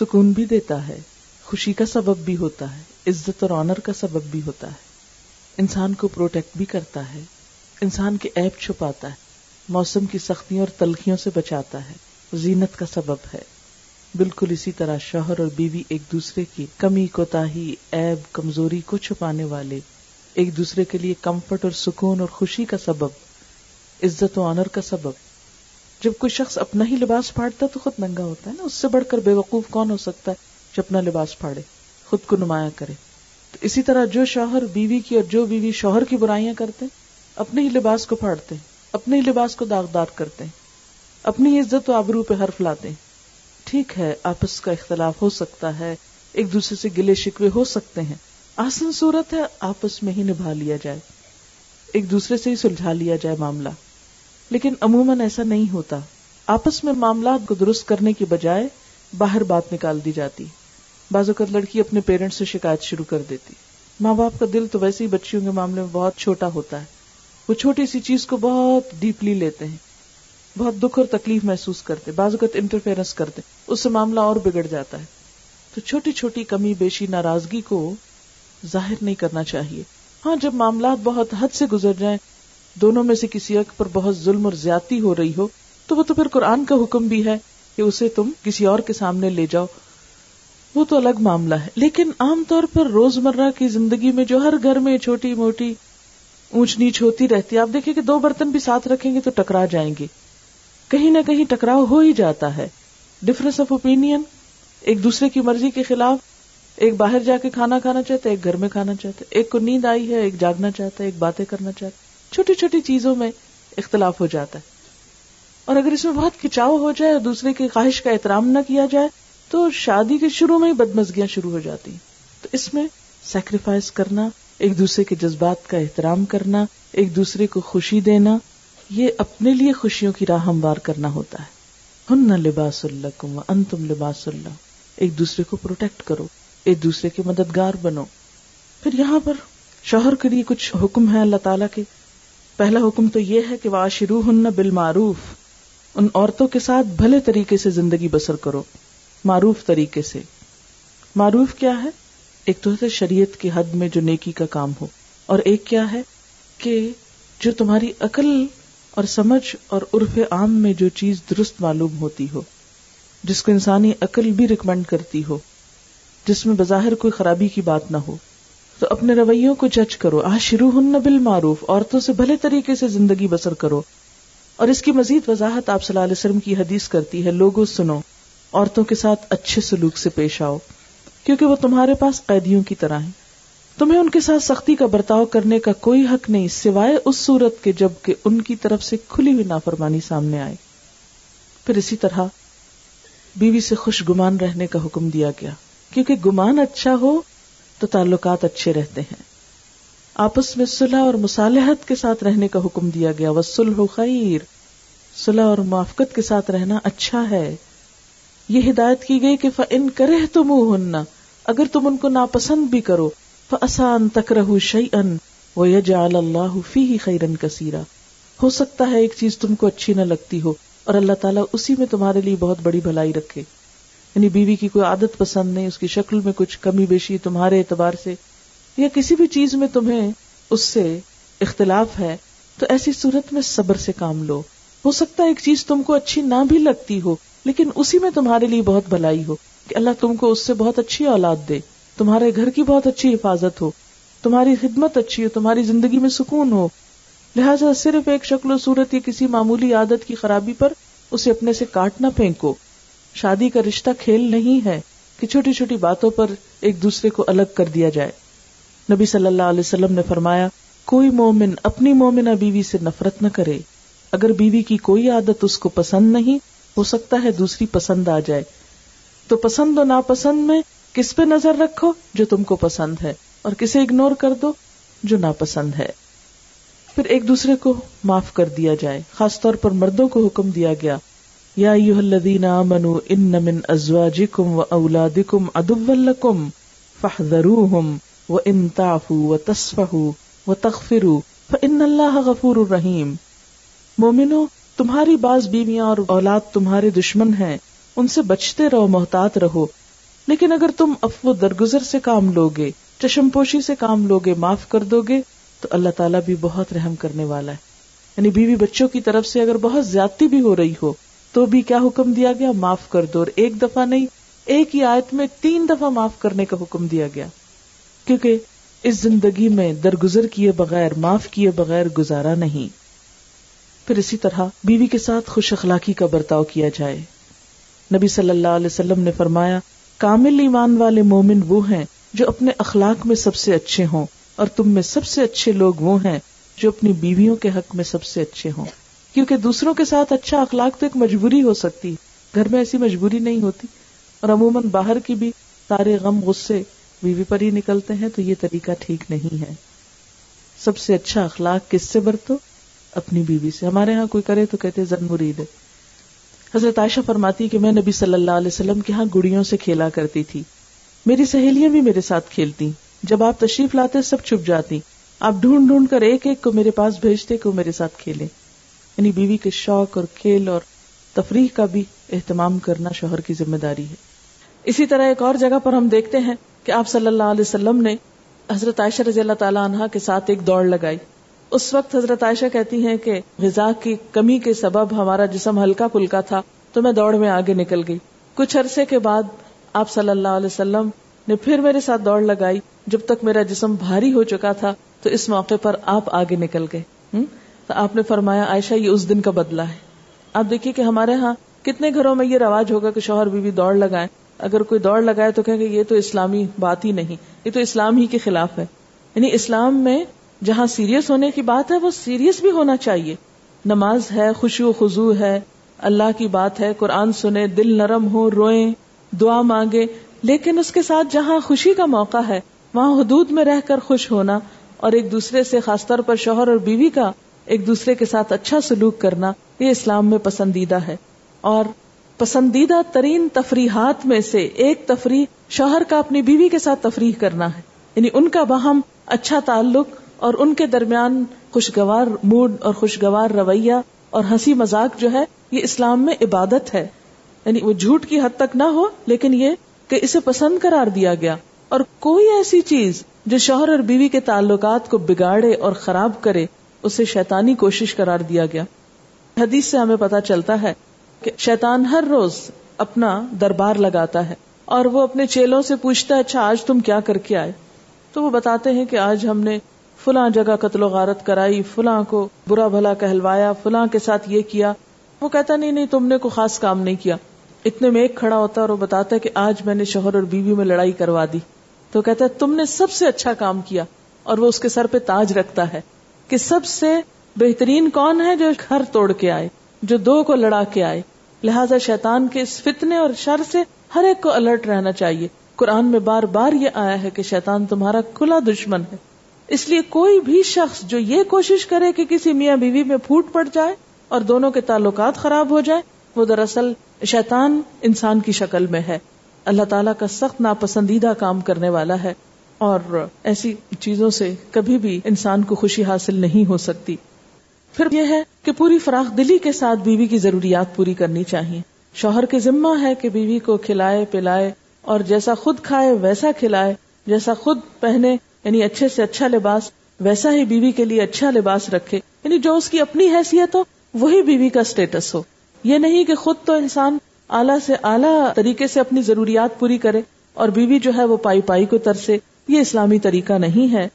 سکون بھی دیتا ہے، خوشی کا سبب بھی ہوتا ہے، عزت اور آنر کا سبب بھی ہوتا ہے۔ انسان کو پروٹیکٹ بھی کرتا ہے، انسان کے ایپ چھپاتا ہے، موسم کی سختیوں اور تلخیوں سے بچاتا ہے، زینت کا سبب ہے۔ بالکل اسی طرح شوہر اور بیوی ایک دوسرے کی کمی کوتا ایب کمزوری کو چھپانے والے ایک دوسرے کے لیے کمفرٹ اور سکون اور خوشی کا سبب، عزت و آنر کا سبب۔ جب کوئی شخص اپنا ہی لباس پھاڑتا تو خود ننگا ہوتا ہے نا، اس سے بڑھ کر بے وقوف کون ہو سکتا ہے جو اپنا لباس پھاڑے، خود کو نمایاں کرے۔ تو اسی طرح جو شوہر بیوی کی اور جو بیوی شوہر کی برائیاں کرتے اپنے ہی لباس کو پھاڑتے اپنے ہی لباس کو داغدار کرتے اپنی عزت و آبرو پہ حرف لاتے ٹھیک ہے، آپس کا اختلاف ہو سکتا ہے، ایک دوسرے سے گلے شکوے ہو سکتے ہیں آسن صورت ہے آپس میں ہی نبھا لیا جائے۔ ایک دوسرے سے ہی سلجھا لیا جائے معاملہ۔ لیکن عموماً ایسا نہیں ہوتا۔ آپس میں معاملات کو درست کرنے کی بجائے باہر بات نکال دی جاتی۔ بعض اوقات لڑکی اپنے پیرنٹس سے شکایت شروع کر دیتی۔ ماں باپ کا دل تو ویسے ہی بچیوں کے معاملے میں بہت چھوٹا ہوتا ہے۔ وہ چھوٹی سی چیز کو بہت ڈیپلی لیتے ہیں۔ بہت دکھ اور تکلیف محسوس کرتے۔ بعض اوقات انٹرفیئرنس کرتے۔ اس سے معاملہ اور بگڑ جاتا ہے۔ تو چھوٹی چھوٹی کمی، بیشی ناراضگی کو ظاہر نہیں کرنا چاہیے۔ ہاں جب معاملات بہت حد سے گزر جائیں، دونوں میں سے کسی ایک پر بہت ظلم اور زیادتی ہو رہی ہو، تو وہ تو پھر قرآن کا حکم بھی ہے کہ اسے تم کسی اور کے سامنے لے جاؤ۔ وہ تو الگ معاملہ ہے۔ لیکن عام طور پر روز مرہ کی زندگی میں جو ہر گھر میں چھوٹی موٹی اونچ نیچ ہوتی رہتی ہے، آپ دیکھیں کہ دو برتن بھی ساتھ رکھیں گے تو ٹکرا جائیں گے۔ کہیں نہ کہیں ٹکراؤ ہو ہی جاتا ہے۔ ڈفرنس آف اوپین ایک دوسرے کی مرضی کے خلاف ایک باہر جا کے کھانا کھانا چاہتے ایک گھر میں کھانا چاہتے ایک کو نیند آئی ہے، ایک جاگنا چاہتا ہے، ایک باتیں کرنا چاہتا چھوٹی چھوٹی چیزوں میں اختلاف ہو جاتا ہے۔ اور اگر اس میں بہت کھچاؤ ہو جائے اور دوسرے کی خواہش کا احترام نہ کیا جائے، تو شادی کے شروع میں ہی بدمزگیاں شروع ہو جاتی تو اس میں سیکریفائس کرنا، ایک دوسرے کے جذبات کا احترام کرنا، ایک دوسرے کو خوشی دینا، یہ اپنے لیے خوشیوں کی راہ ہموار کرنا ہوتا ہے۔ ہن لباس اللہ کم ان تم لباس اللہ۔ ایک دوسرے کو پروٹیکٹ کرو۔ ایک دوسرے کے مددگار بنو۔ پھر یہاں پر شوہر کے لیے کچھ حکم ہے اللہ تعالیٰ کے۔ پہلا حکم تو یہ ہے کہ وہ شروع ہن بالمعروف۔ ان عورتوں کے ساتھ بھلے طریقے سے زندگی بسر کرو۔ معروف طریقے سے۔ معروف کیا ہے؟ ایک تو ہے شریعت کی حد میں جو نیکی کا کام ہو۔ اور ایک کیا ہے کہ جو تمہاری عقل اور سمجھ اور عرف عام میں جو چیز درست معلوم ہوتی ہو، جس کو انسانی عقل بھی ریکمینڈ کرتی ہو۔ جس میں بظاہر کوئی خرابی کی بات نہ ہو۔ تو اپنے رویوں کو جج کرو۔ آ شروع ہن بال معروف عورتوں سے بھلے طریقے سے زندگی بسر کرو۔ اور اس کی مزید وضاحت آپ صلی اللہ علیہ وسلم کی حدیث کرتی ہے۔ لوگوں سنو۔ عورتوں کے ساتھ اچھے سلوک سے پیش آؤ۔ کیونکہ وہ تمہارے پاس قیدیوں کی طرح ہیں۔ تمہیں ان کے ساتھ سختی کا برتاؤ کرنے کا کوئی حق نہیں، سوائے اس صورت کے جبکہ ان کی طرف سے کھلی ہوئی نافرمانی سامنے آئے۔ پھر اسی طرح بیوی سے خوش گمان رہنے کا حکم دیا گیا۔ کیونکہ گمان اچھا ہو تو تعلقات اچھے رہتے ہیں۔ آپس میں صلح اور مصالحت کے ساتھ رہنے کا حکم دیا گیا۔ وہ سلح خیر صلح اور موافقت کے ساتھ رہنا اچھا ہے۔ یہ ہدایت کی گئی کہ ان کرے تو منہ ہننا اگر تم ان کو ناپسند بھی کرو فسان تک رہ شعی ان وہ یجعل اللہ فی خیرن کثیرا ہو سکتا ہے ایک چیز تم کو اچھی نہ لگتی ہو اور اللہ تعالیٰ اسی میں تمہارے لیے بہت بڑی بھلائی رکھے۔ یعنی بیوی کی کوئی عادت پسند نہیں، اس کی شکل میں کچھ کمی بیشی تمہارے اعتبار سے یا کسی بھی چیز میں تمہیں اس سے اختلاف ہے، تو ایسی صورت میں صبر سے کام لو۔ ہو سکتا ہے ایک چیز تم کو اچھی نہ بھی لگتی ہو، لیکن اسی میں تمہارے لیے بہت بھلائی ہو کہ اللہ تم کو اس سے بہت اچھی اولاد دے۔ تمہارے گھر کی بہت اچھی حفاظت ہو، تمہاری خدمت اچھی ہو، تمہاری زندگی میں سکون ہو۔ لہٰذا صرف ایک شکل و صورت یا کسی معمولی عادت کی خرابی پر اسے اپنے سے کاٹنا پھینکو۔ شادی کا رشتہ کھیل نہیں ہے کہ چھوٹی چھوٹی باتوں پر ایک دوسرے کو الگ کر دیا جائے۔ نبی صلی اللہ علیہ وسلم نے فرمایا، کوئی مومن اپنی مومنہ بیوی سے نفرت نہ کرے۔ اگر بیوی کی کوئی عادت اس کو پسند نہیں، ہو سکتا ہے دوسری پسند آ جائے۔ تو پسند و ناپسند میں کس پہ نظر رکھو جو تم کو پسند ہے، اور کسے اگنور کر دو جو ناپسند ہے۔ پھر ایک دوسرے کو معاف کر دیا جائے، خاص طور پر مردوں کو حکم دیا گیا۔ یا الذین آمنوا ان من ازواجکم و اولادکم عدوا لکم فاحذروہم وان تعفوا وتصفحوا وتغفروا فان اللہ غفور الرحیم۔ مومنو، تمہاری بعض بیویاں اور اولاد تمہارے دشمن ہیں، ان سے بچتے رہو، محتاط رہو۔ لیکن اگر تم افو درگزر سے کام لوگے، چشم پوشی سے کام لوگے، معاف کر دو گے تو اللہ تعالیٰ بھی بہت رحم کرنے والا ہے۔ یعنی بیوی بچوں کی طرف سے اگر بہت زیادتی بھی ہو رہی ہو تو بھی کیا حکم دیا گیا؟ معاف کر دو۔ اور ایک دفعہ نہیں، ایک ہی آیت میں تین دفعہ معاف کرنے کا حکم دیا گیا۔ کیونکہ اس زندگی میں درگزر کیے بغیر، معاف کیے بغیر گزارا نہیں۔ پھر اسی طرح بیوی کے ساتھ خوش اخلاقی کا برتاؤ کیا جائے۔ نبی صلی اللہ علیہ وسلم نے فرمایا، کامل ایمان والے مومن وہ ہیں جو اپنے اخلاق میں سب سے اچھے ہوں، اور تم میں سب سے اچھے لوگ وہ ہیں جو اپنی بیویوں کے حق میں سب سے اچھے ہوں۔ کیونکہ دوسروں کے ساتھ اچھا اخلاق تو ایک مجبوری ہو سکتی گھر میں ایسی مجبوری نہیں ہوتی۔ اور عموماً باہر کی بھی سارے غم، غصے بیوی پر ہی نکلتے ہیں، تو یہ طریقہ ٹھیک نہیں ہے۔ سب سے اچھا اخلاق کس سے برتو؟ اپنی بیوی سے۔ ہمارے ہاں کوئی کرے تو کہتے زن مرید ہے۔ حضرت عائشہ فرماتی کہ میں نبی صلی اللہ علیہ وسلم کے ہاں گڑیوں سے کھیلا کرتی تھی۔ میری سہیلیاں بھی میرے ساتھ کھیلتی۔ جب آپ تشریف لاتے سب چھپ جاتی۔ آپ ڈھونڈ ڈھونڈ کر ایک ایک کو میرے پاس بھیجتے کہ وہ میرے ساتھ کھیلے۔ یعنی بیوی کے شوق اور کھیل اور تفریح کا بھی اہتمام کرنا شوہر کی ذمہ داری ہے۔ اسی طرح ایک اور جگہ پر ہم دیکھتے ہیں کہ آپ صلی اللہ علیہ وسلم نے حضرت عائشہ رضی اللہ تعالیٰ عنہ کے ساتھ ایک دوڑ لگائی۔ اس وقت حضرت عائشہ کہتی ہیں کہ غذا کی کمی کے سبب ہمارا جسم ہلکا پلکا تھا تو میں دوڑ میں آگے نکل گئی۔ کچھ عرصے کے بعد آپ صلی اللہ علیہ وسلم نے پھر میرے ساتھ دوڑ لگائی۔ جب تک میرا جسم بھاری ہو چکا تھا تو اس موقع پر آپ آگے نکل گئے۔ تو آپ نے فرمایا، عائشہ، یہ اس دن کا بدلہ ہے. آپ دیکھیے کہ ہمارے ہاں کتنے گھروں میں یہ رواج ہوگا کہ شوہر بیوی دوڑ لگائے اگر کوئی دوڑ لگائے تو کہیں گے، یہ تو اسلامی بات ہی نہیں، یہ تو اسلام ہی کے خلاف ہے۔ یعنی اسلام میں جہاں سیریس ہونے کی بات ہے، وہ سیریس بھی ہونا چاہیے۔ نماز ہے، خوشی و خزو ہے، اللہ کی بات ہے، قرآن سنے دل نرم ہو، روئیں، دعا مانگے لیکن اس کے ساتھ جہاں خوشی کا موقع ہے، وہاں حدود میں رہ کر خوش ہونا اور ایک دوسرے سے خاص طور پر شوہر اور بیوی کا ایک دوسرے کے ساتھ اچھا سلوک کرنا یہ اسلام میں پسندیدہ ہے۔ اور پسندیدہ ترین تفریحات میں سے ایک تفریح شوہر کا اپنی بیوی کے ساتھ تفریح کرنا ہے۔ یعنی ان کا باہم اچھا تعلق اور ان کے درمیان خوشگوار موڈ اور خوشگوار رویہ اور ہنسی مذاق جو ہے، یہ اسلام میں عبادت ہے۔ یعنی وہ جھوٹ کی حد تک نہ ہو، لیکن یہ کہ اسے پسند قرار دیا گیا۔ اور کوئی ایسی چیز جو شوہر اور بیوی کے تعلقات کو بگاڑے اور خراب کرے اسے شیطانی کوشش قرار دیا گیا۔ حدیث سے ہمیں پتا چلتا ہے کہ شیطان ہر روز اپنا دربار لگاتا ہے اور وہ اپنے چیلوں سے پوچھتا ہے اچھا آج تم کیا کر کے آئے؟ تو وہ بتاتے ہیں کہ آج ہم نے فلاں جگہ قتل و غارت کرائی، فلاں کو برا بھلا کہلوایا، فلاں کے ساتھ یہ کیا۔ وہ کہتا، نہیں نہیں، تم نے کوئی خاص کام نہیں کیا۔ اتنے میں ایک کھڑا ہوتا اور وہ بتاتا ہے کہ آج میں نے شوہر اور بیوی میں لڑائی کروا دی۔ تو کہتا ہے، تم نے سب سے اچھا کام کیا اور وہ اس کے سر پہ تاج رکھتا ہے۔ کہ سب سے بہترین کون ہے جو گھر توڑ کے آئے، جو دو کو لڑا کے آئے۔ لہذا شیطان کے اس فتنے اور شر سے ہر ایک کو الرٹ رہنا چاہیے۔ قرآن میں بار بار یہ آیا ہے کہ شیطان تمہارا کھلا دشمن ہے۔ اس لیے کوئی بھی شخص جو یہ کوشش کرے کہ کسی میاں بیوی میں پھوٹ پڑ جائے اور دونوں کے تعلقات خراب ہو جائے وہ دراصل شیطان انسان کی شکل میں ہے۔ اللہ تعالیٰ کا سخت ناپسندیدہ کام کرنے والا ہے۔ اور ایسی چیزوں سے کبھی بھی انسان کو خوشی حاصل نہیں ہو سکتی۔ پھر یہ ہے کہ پوری فراخ دلی کے ساتھ بیوی کی ضروریات پوری کرنی چاہیے۔ شوہر کے ذمہ ہے کہ بیوی کو کھلائے، پلائے اور جیسا خود کھائے ویسا کھلائے، جیسا خود پہنے یعنی اچھے سے اچھا لباس، ویسا ہی بیوی کے لیے اچھا لباس رکھے۔ یعنی جو اس کی اپنی حیثیت ہو، وہی بیوی کا اسٹیٹس ہو۔ یہ نہیں کہ خود تو انسان اعلیٰ سے اعلیٰ طریقے سے اپنی ضروریات پوری کرے اور بیوی جو ہے وہ پائی پائی کو ترسے۔ یہ اسلامی طریقہ نہیں ہے۔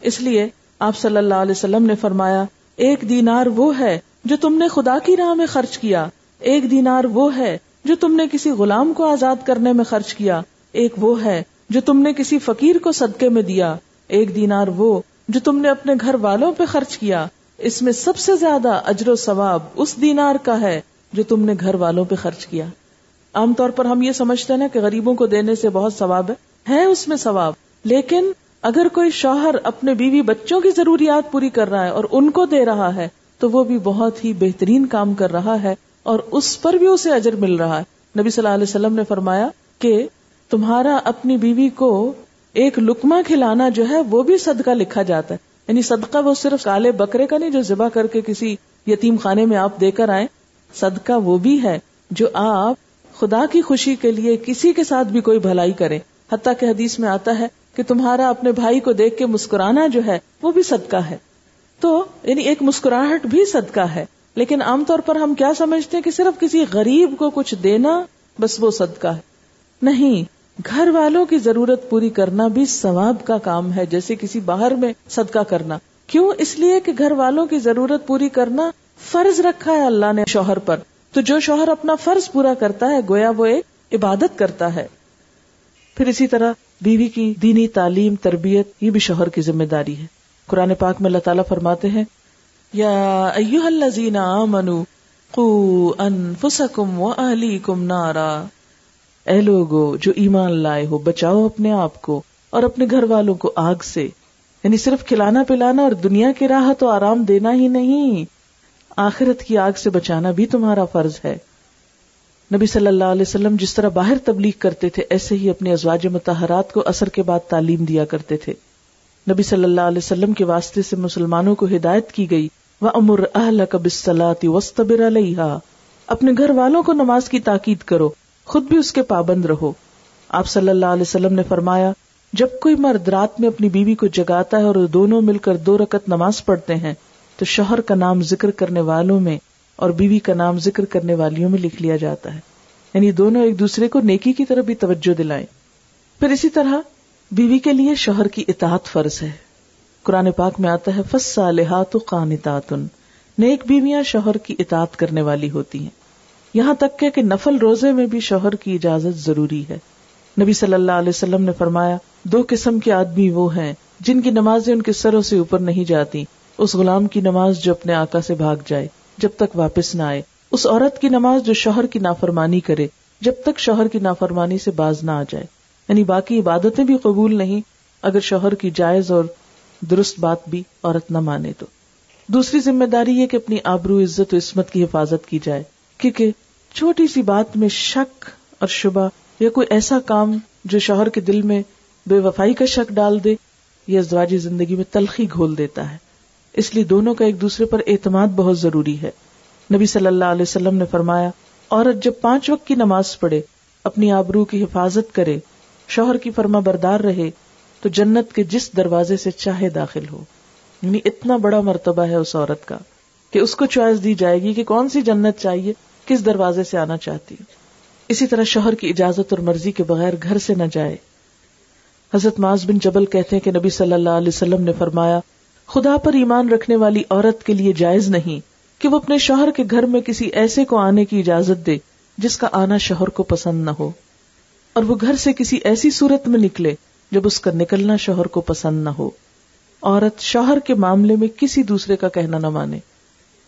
اس لیے آپ صلی اللہ علیہ وسلم نے فرمایا، ایک دینار وہ ہے جو تم نے خدا کی راہ میں خرچ کیا۔ ایک دینار وہ ہے جو تم نے کسی غلام کو آزاد کرنے میں خرچ کیا۔ ایک وہ ہے جو تم نے کسی فقیر کو صدقے میں دیا۔ ایک دینار وہ جو تم نے اپنے گھر والوں پہ خرچ کیا۔ اس میں سب سے زیادہ اجر و ثواب اس دینار کا ہے جو تم نے گھر والوں پہ خرچ کیا۔ عام طور پر ہم یہ سمجھتے ہیں نا کہ غریبوں کو دینے سے بہت ثواب ہے۔ ہے اس میں ثواب۔ لیکن اگر کوئی شوہر اپنے بیوی بچوں کی ضروریات پوری کر رہا ہے اور ان کو دے رہا ہے، تو وہ بھی بہت ہی بہترین کام کر رہا ہے اور اس پر بھی اسے اجر مل رہا ہے۔ نبی صلی اللہ علیہ وسلم نے فرمایا کہ تمہارا اپنی بیوی کو ایک لکما کھلانا جو ہے وہ بھی صدقہ لکھا جاتا ہے۔ یعنی صدقہ وہ صرف کالے بکرے کا نہیں جو ذبح کر کے کسی یتیم خانے میں آپ دے کر آئے صدقہ وہ بھی ہے جو آپ خدا کی خوشی کے لیے کسی کے ساتھ بھی کوئی بھلائی کرے حتیٰ کہ حدیث میں آتا ہے کہ تمہارا اپنے بھائی کو دیکھ کے مسکرانا جو ہے وہ بھی صدقہ ہے۔ تو یعنی ایک مسکراہٹ بھی صدقہ ہے۔ لیکن عام طور پر ہم کیا سمجھتے ہیں کہ صرف کسی غریب کو کچھ دینا بس وہ صدقہ ہے۔ نہیں، گھر والوں کی ضرورت پوری کرنا بھی ثواب کا کام ہے، جیسے کسی باہر میں صدقہ کرنا۔ کیوں؟ اس لیے کہ گھر والوں کی ضرورت پوری کرنا فرض رکھا ہے اللہ نے شوہر پر۔ تو جو شوہر اپنا فرض پورا کرتا ہے، گویا وہ ایک عبادت کرتا ہے۔ پھر اسی طرح بیوی کی دینی تعلیم، تربیت، یہ بھی شوہر کی ذمہ داری ہے۔ قرآن پاک میں اللہ تعالیٰ فرماتے ہیں، یا ایوہ الذین آمنوا قو انفسکم و اہلیکم نارا۔ اے لوگو، جو ایمان لائے ہو، بچاؤ اپنے آپ کو اور اپنے گھر والوں کو آگ سے۔ یعنی صرف کھلانا پلانا اور دنیا کی راہ تو آرام دینا ہی نہیں، آخرت کی آگ سے بچانا بھی تمہارا فرض ہے۔ نبی صلی اللہ علیہ وسلم جس طرح باہر تبلیغ کرتے تھے، ایسے ہی اپنے ازواج متحرات کو اثر کے بعد تعلیم دیا کرتے تھے۔ نبی صلی اللہ علیہ وسلم کے واسطے سے مسلمانوں کو ہدایت کی گئی وہ امر اہل وسطبر علیہ اپنے گھر والوں کو نماز کی تاکید کرو، خود بھی اس کے پابند رہو۔ آپ صلی اللہ علیہ وسلم نے فرمایا، جب کوئی مرد رات میں اپنی بیوی کو جگاتا ہے اور دونوں مل کر دو رکت نماز پڑھتے ہیں، تو شوہر کا نام ذکر کرنے والوں میں اور بیوی کا نام ذکر کرنے والیوں میں لکھ لیا جاتا ہے۔ یعنی دونوں ایک دوسرے کو نیکی کی طرف بھی توجہ دلائیں۔ پھر اسی طرح بیوی کے لیے شوہر کی اطاعت فرض ہے۔ قرآن پاک میں آتا ہے فس صالحات قانتاتن نیک بیویاں شوہر کی اطاعت کرنے والی ہوتی ہیں۔ یہاں تک کہ, کہ نفل روزے میں بھی شوہر کی اجازت ضروری ہے۔ نبی صلی اللہ علیہ وسلم نے فرمایا دو قسم کے آدمی وہ ہیں جن کی نمازیں ان کے سروں سے اوپر نہیں جاتی اس غلام کی نماز جو اپنے آقا سے بھاگ جائے۔ جب تک واپس نہ آئے۔ اس عورت کی نماز جو شوہر کی نافرمانی کرے، جب تک شوہر کی نافرمانی سے باز نہ آ جائے۔ یعنی باقی عبادتیں بھی قبول نہیں، اگر شوہر کی جائز اور درست بات بھی عورت نہ مانے تو۔ دوسری ذمہ داری یہ کہ اپنی آبرو، عزت و عصمت کی حفاظت کی جائے۔ کیونکہ چھوٹی سی بات میں شک اور شبہ یا کوئی ایسا کام جو شوہر کے دل میں بے وفائی کا شک ڈال دے یا ازدواجی زندگی میں تلخی گھول دیتا ہے۔ اس لیے دونوں کا ایک دوسرے پر اعتماد بہت ضروری ہے۔ نبی صلی اللہ علیہ وسلم نے فرمایا، عورت جب پانچ وقت کی نماز پڑھے، اپنی آبرو کی حفاظت کرے، شوہر کی فرما بردار رہے، تو جنت کے جس دروازے سے چاہے داخل ہو۔ یعنی اتنا بڑا مرتبہ ہے اس عورت کا کہ اس کو چوائس دی جائے گی کہ کون سی جنت چاہیے، کس دروازے سے آنا چاہتی اسی طرح شوہر کی اجازت اور مرضی کے بغیر گھر سے نہ جائے۔ حضرت معاذ بن جبل کہتے ہیں کہ نبی صلی اللہ علیہ وسلم نے فرمایا خدا پر ایمان رکھنے والی عورت کے لیے جائز نہیں کہ وہ اپنے شوہر کے گھر میں کسی ایسے کو آنے کی اجازت دے جس کا آنا شوہر کو پسند نہ ہو۔ اور وہ گھر سے کسی ایسی صورت میں نکلے جب اس کا نکلنا شوہر کو پسند نہ ہو۔ عورت شوہر کے معاملے میں کسی دوسرے کا کہنا نہ مانے۔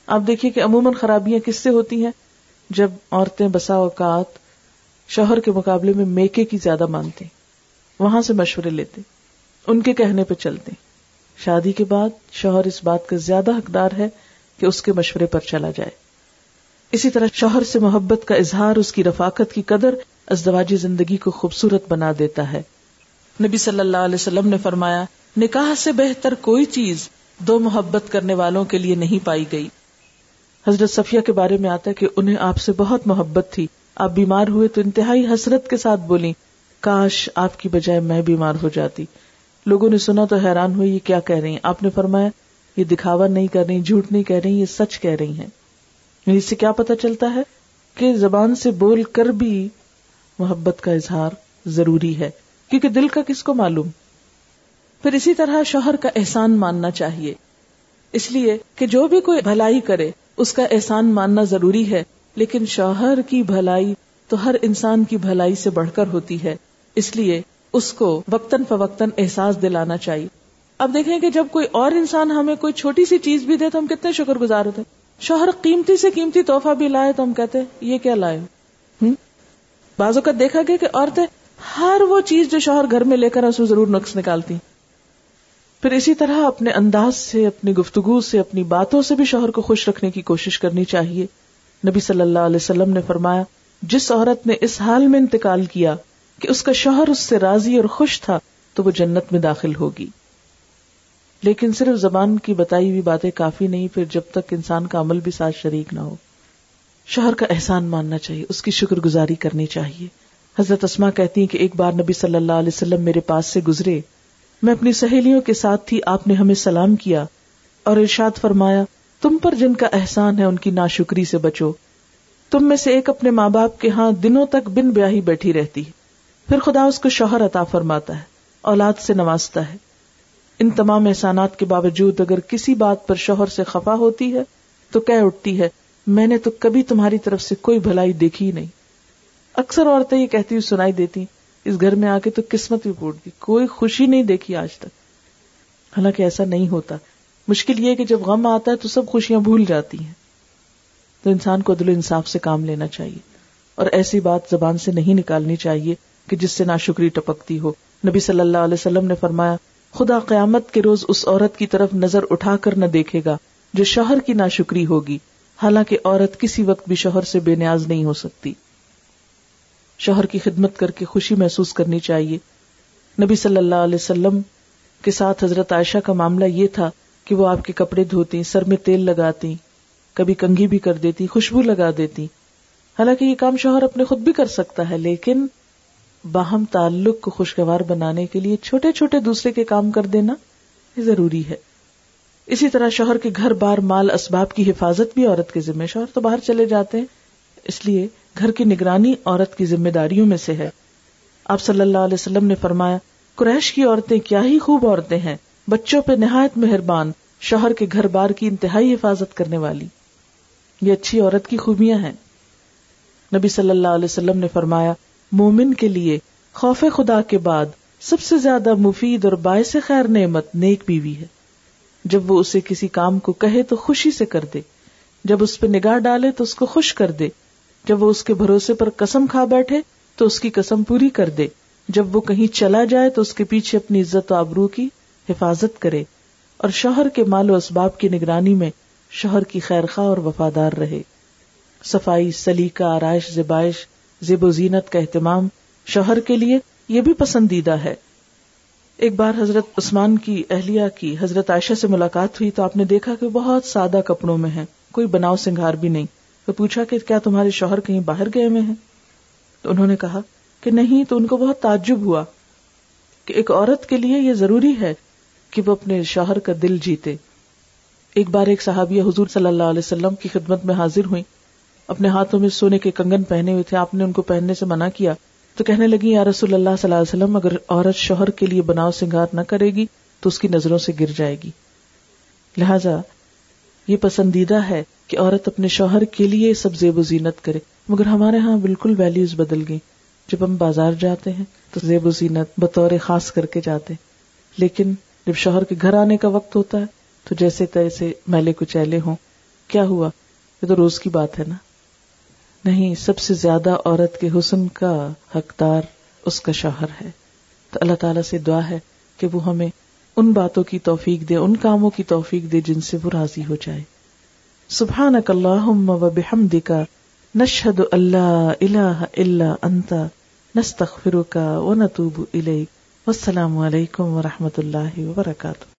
آپ دیکھیے کہ عموماً خرابیاں کس سے ہوتی ہیں؟ جب عورتیں بسا اوقات شوہر کے مقابلے میں میکے کی زیادہ مانتے وہاں سے مشورے لیتے، ان کے کہنے پہ چلتے۔ شادی کے بعد شوہر اس بات کا زیادہ حقدار ہے کہ اس کے مشورے پر چلا جائے۔ اسی طرح شوہر سے محبت کا اظہار اس کی رفاقت کی قدر ازدواجی زندگی کو خوبصورت بنا دیتا ہے۔ نبی صلی اللہ علیہ وسلم نے فرمایا، نکاح سے بہتر کوئی چیز دو محبت کرنے والوں کے لیے نہیں پائی گئی۔ حضرت صفیہ کے بارے میں آتا ہے کہ انہیں آپ سے بہت محبت تھی۔ آپ بیمار ہوئے تو انتہائی حسرت کے ساتھ بولی کاش آپ کی بجائے میں بیمار ہو جاتی۔ لوگوں نے سنا تو حیران ہوئی یہ کیا کہہ رہی ہیں؟ آپ نے فرمایا، یہ دکھاوا نہیں کر رہی، جھوٹ نہیں کہہ رہی، یہ سچ کہہ رہی ہیں۔ یعنی اس سے کیا پتا چلتا ہے؟ کہ زبان سے بول کر بھی محبت کا اظہار ضروری ہے، کیونکہ دل کا کس کو معلوم؟ پھر اسی طرح شوہر کا احسان ماننا چاہیے۔ اس لیے کہ جو بھی کوئی بھلائی کرے، اس کا احسان ماننا ضروری ہے، لیکن شوہر کی بھلائی تو ہر انسان کی بھلائی سے بڑھ کر ہوتی ہے۔ اس لیے اس کو وقتاً فوقتاً احساس دلانا چاہیے۔ اب دیکھیں کہ جب کوئی اور انسان ہمیں کوئی چھوٹی سی چیز بھی دے تو ہم کتنے شکر گزار ہوتے شوہر قیمتی سے قیمتی تحفہ بھی لائے تو ہم کہتے یہ کیا لائے؟ بازو کا دیکھا گیا کہ عورتیں ہر وہ چیز جو شوہر گھر میں لے کر اس ضرور نقص نکالتی۔ پھر اسی طرح اپنے انداز سے، اپنی گفتگو سے، اپنی باتوں سے بھی شوہر کو خوش رکھنے کی کوشش کرنی چاہیے۔ نبی صلی اللہ علیہ وسلم نے فرمایا، جس عورت نے اس حال میں انتقال کیا کہ اس کا شوہر اس سے راضی اور خوش تھا تو وہ جنت میں داخل ہوگی۔ لیکن صرف زبان کی بتائی ہوئی باتیں کافی نہیں، پھر جب تک انسان کا عمل بھی ساتھ شریک نہ ہو۔ شوہر کا احسان ماننا چاہیے، اس کی شکر گزاری کرنی چاہیے۔ حضرت اسما کہتی ہیں کہ ایک بار نبی صلی اللہ علیہ وسلم میرے پاس سے گزرے۔ میں اپنی سہیلیوں کے ساتھ تھی، آپ نے ہمیں سلام کیا اور ارشاد فرمایا، تم پر جن کا احسان ہے ان کی ناشکری سے بچو۔ تم میں سے ایک اپنے ماں باپ کے ہاں دنوں تک بن بیاہی بیٹھی رہتی۔ پھر خدا اس کو شوہر عطا فرماتا ہے، اولاد سے نوازتا ہے۔ ان تمام احسانات کے باوجود اگر کسی بات پر شوہر سے خفا ہوتی ہے، تو کہہ اٹھتی ہے، میں نے تو کبھی تمہاری طرف سے کوئی بھلائی دیکھی نہیں۔ اکثر عورتیں یہ کہتی ہوئی سنائی دیتی، اس گھر میں آ کے تو قسمت بھی پوٹ دی کوئی خوشی نہیں دیکھی آج تک۔ حالانکہ ایسا نہیں ہوتا۔ مشکل یہ کہ جب غم آتا ہے تو سب خوشیاں بھول جاتی ہیں۔ تو انسان کو عدل انصاف سے کام لینا چاہیے۔ اور ایسی بات زبان سے نہیں نکالنی چاہیے کہ جس سے ناشکری ٹپکتی ہو۔ نبی صلی اللہ علیہ وسلم نے فرمایا، خدا قیامت کے روز اس عورت کی طرف نظر اٹھا کر نہ دیکھے گا جو شوہر کی ناشکری ہوگی۔ حالانکہ عورت کسی وقت بھی شوہر سے بے نیاز نہیں ہو سکتی۔ شوہر کی خدمت کر کے خوشی محسوس کرنی چاہیے۔ نبی صلی اللہ علیہ وسلم کے ساتھ حضرت عائشہ کا معاملہ یہ تھا کہ وہ آپ کے کپڑے دھوتی، سر میں تیل لگاتی، کبھی کنگھی بھی کر دیتی، خوشبو لگا دیتی۔ حالانکہ یہ کام شوہر اپنے خود بھی کر سکتا ہے، لیکن باہم تعلق کو خوشگوار بنانے کے لیے چھوٹے چھوٹے دوسرے کے کام کر دینا یہ ضروری ہے۔ اسی طرح شوہر کے گھر بار مال اسباب کی حفاظت بھی عورت کے ذمہ شوہر تو باہر چلے جاتے ہیں، اس لیے گھر کی نگرانی عورت کی ذمہ داریوں میں سے ہے۔ آپ صلی اللہ علیہ وسلم نے فرمایا، قریش کی عورتیں کیا ہی خوب عورتیں ہیں۔ بچوں پہ نہایت مہربان شوہر کے گھر بار کی انتہائی حفاظت کرنے والی۔ یہ اچھی عورت کی خوبیاں ہیں۔ نبی صلی اللہ علیہ وسلم نے فرمایا مومن کے لیے خوف خدا کے بعد سب سے زیادہ مفید اور باعث خیر نعمت نیک بیوی ہے۔ جب وہ اسے کسی کام کو کہے تو خوشی سے کر دے۔ جب اس پہ نگاہ ڈالے تو اس کو خوش کر دے۔ جب وہ اس کے بھروسے پر قسم کھا بیٹھے تو اس کی قسم پوری کر دے۔ جب وہ کہیں چلا جائے تو اس کے پیچھے اپنی عزت و آبرو کی حفاظت کرے۔ اور شوہر کے مال و اسباب کی نگرانی میں شوہر کی خیر خواہ اور وفادار رہے۔ صفائی، سلیقہ، آرائش، زبائش زیب و زینت کا اہتمام شوہر کے لیے یہ بھی پسندیدہ ہے۔ ایک بار حضرت عثمان کی اہلیہ کی حضرت عائشہ سے ملاقات ہوئی تو آپ نے دیکھا کہ بہت سادہ کپڑوں میں ہے کوئی بناؤ سنگھار بھی نہیں۔ تو پوچھا کہ کیا تمہارے شوہر کہیں باہر گئے ہوئے ہیں؟ تو انہوں نے کہا کہ نہیں، تو ان کو بہت تعجب ہوا کہ ایک عورت کے لیے یہ ضروری ہے کہ وہ اپنے شوہر کا دل جیتے۔ ایک بار ایک صحابیہ حضور صلی اللہ علیہ وسلم کی خدمت میں حاضر ہوئی اپنے ہاتھوں میں سونے کے کنگن پہنے ہوئے تھے، آپ نے ان کو پہننے سے منع کیا۔ تو کہنے لگی، یا رسول اللہ صلی اللہ علیہ وسلم، اگر عورت شوہر کے لیے بناؤ سنگار نہ کرے گی، تو اس کی نظروں سے گر جائے گی۔ لہذا، یہ پسندیدہ ہے کہ عورت اپنے شوہر کے لیے سب زیب و زینت کرے۔ مگر ہمارے ہاں بالکل ویلیوز بدل گئی جب ہم بازار جاتے ہیں، تو زیب و زینت بطور خاص کر کے جاتے لیکن جب شوہر کے گھر آنے کا وقت ہوتا ہے، تو جیسے تیسے میلے کچیلے ہوں۔ کیا ہوا؟ یہ تو روز کی بات ہے نا۔ نہیں، سب سے زیادہ عورت کے حسن کا حقدار اس کا شوہر ہے۔ تو اللہ تعالیٰ سے دعا ہے کہ وہ ہمیں ان باتوں کی توفیق دے، ان کاموں کی توفیق دے جن سے وہ راضی ہو جائے۔ سبحان و بحمدک، نشہد اللہ الہ الا انت، نستغفرک و نتوب الیک۔ والسلام علیکم و اللہ وبرکاتہ۔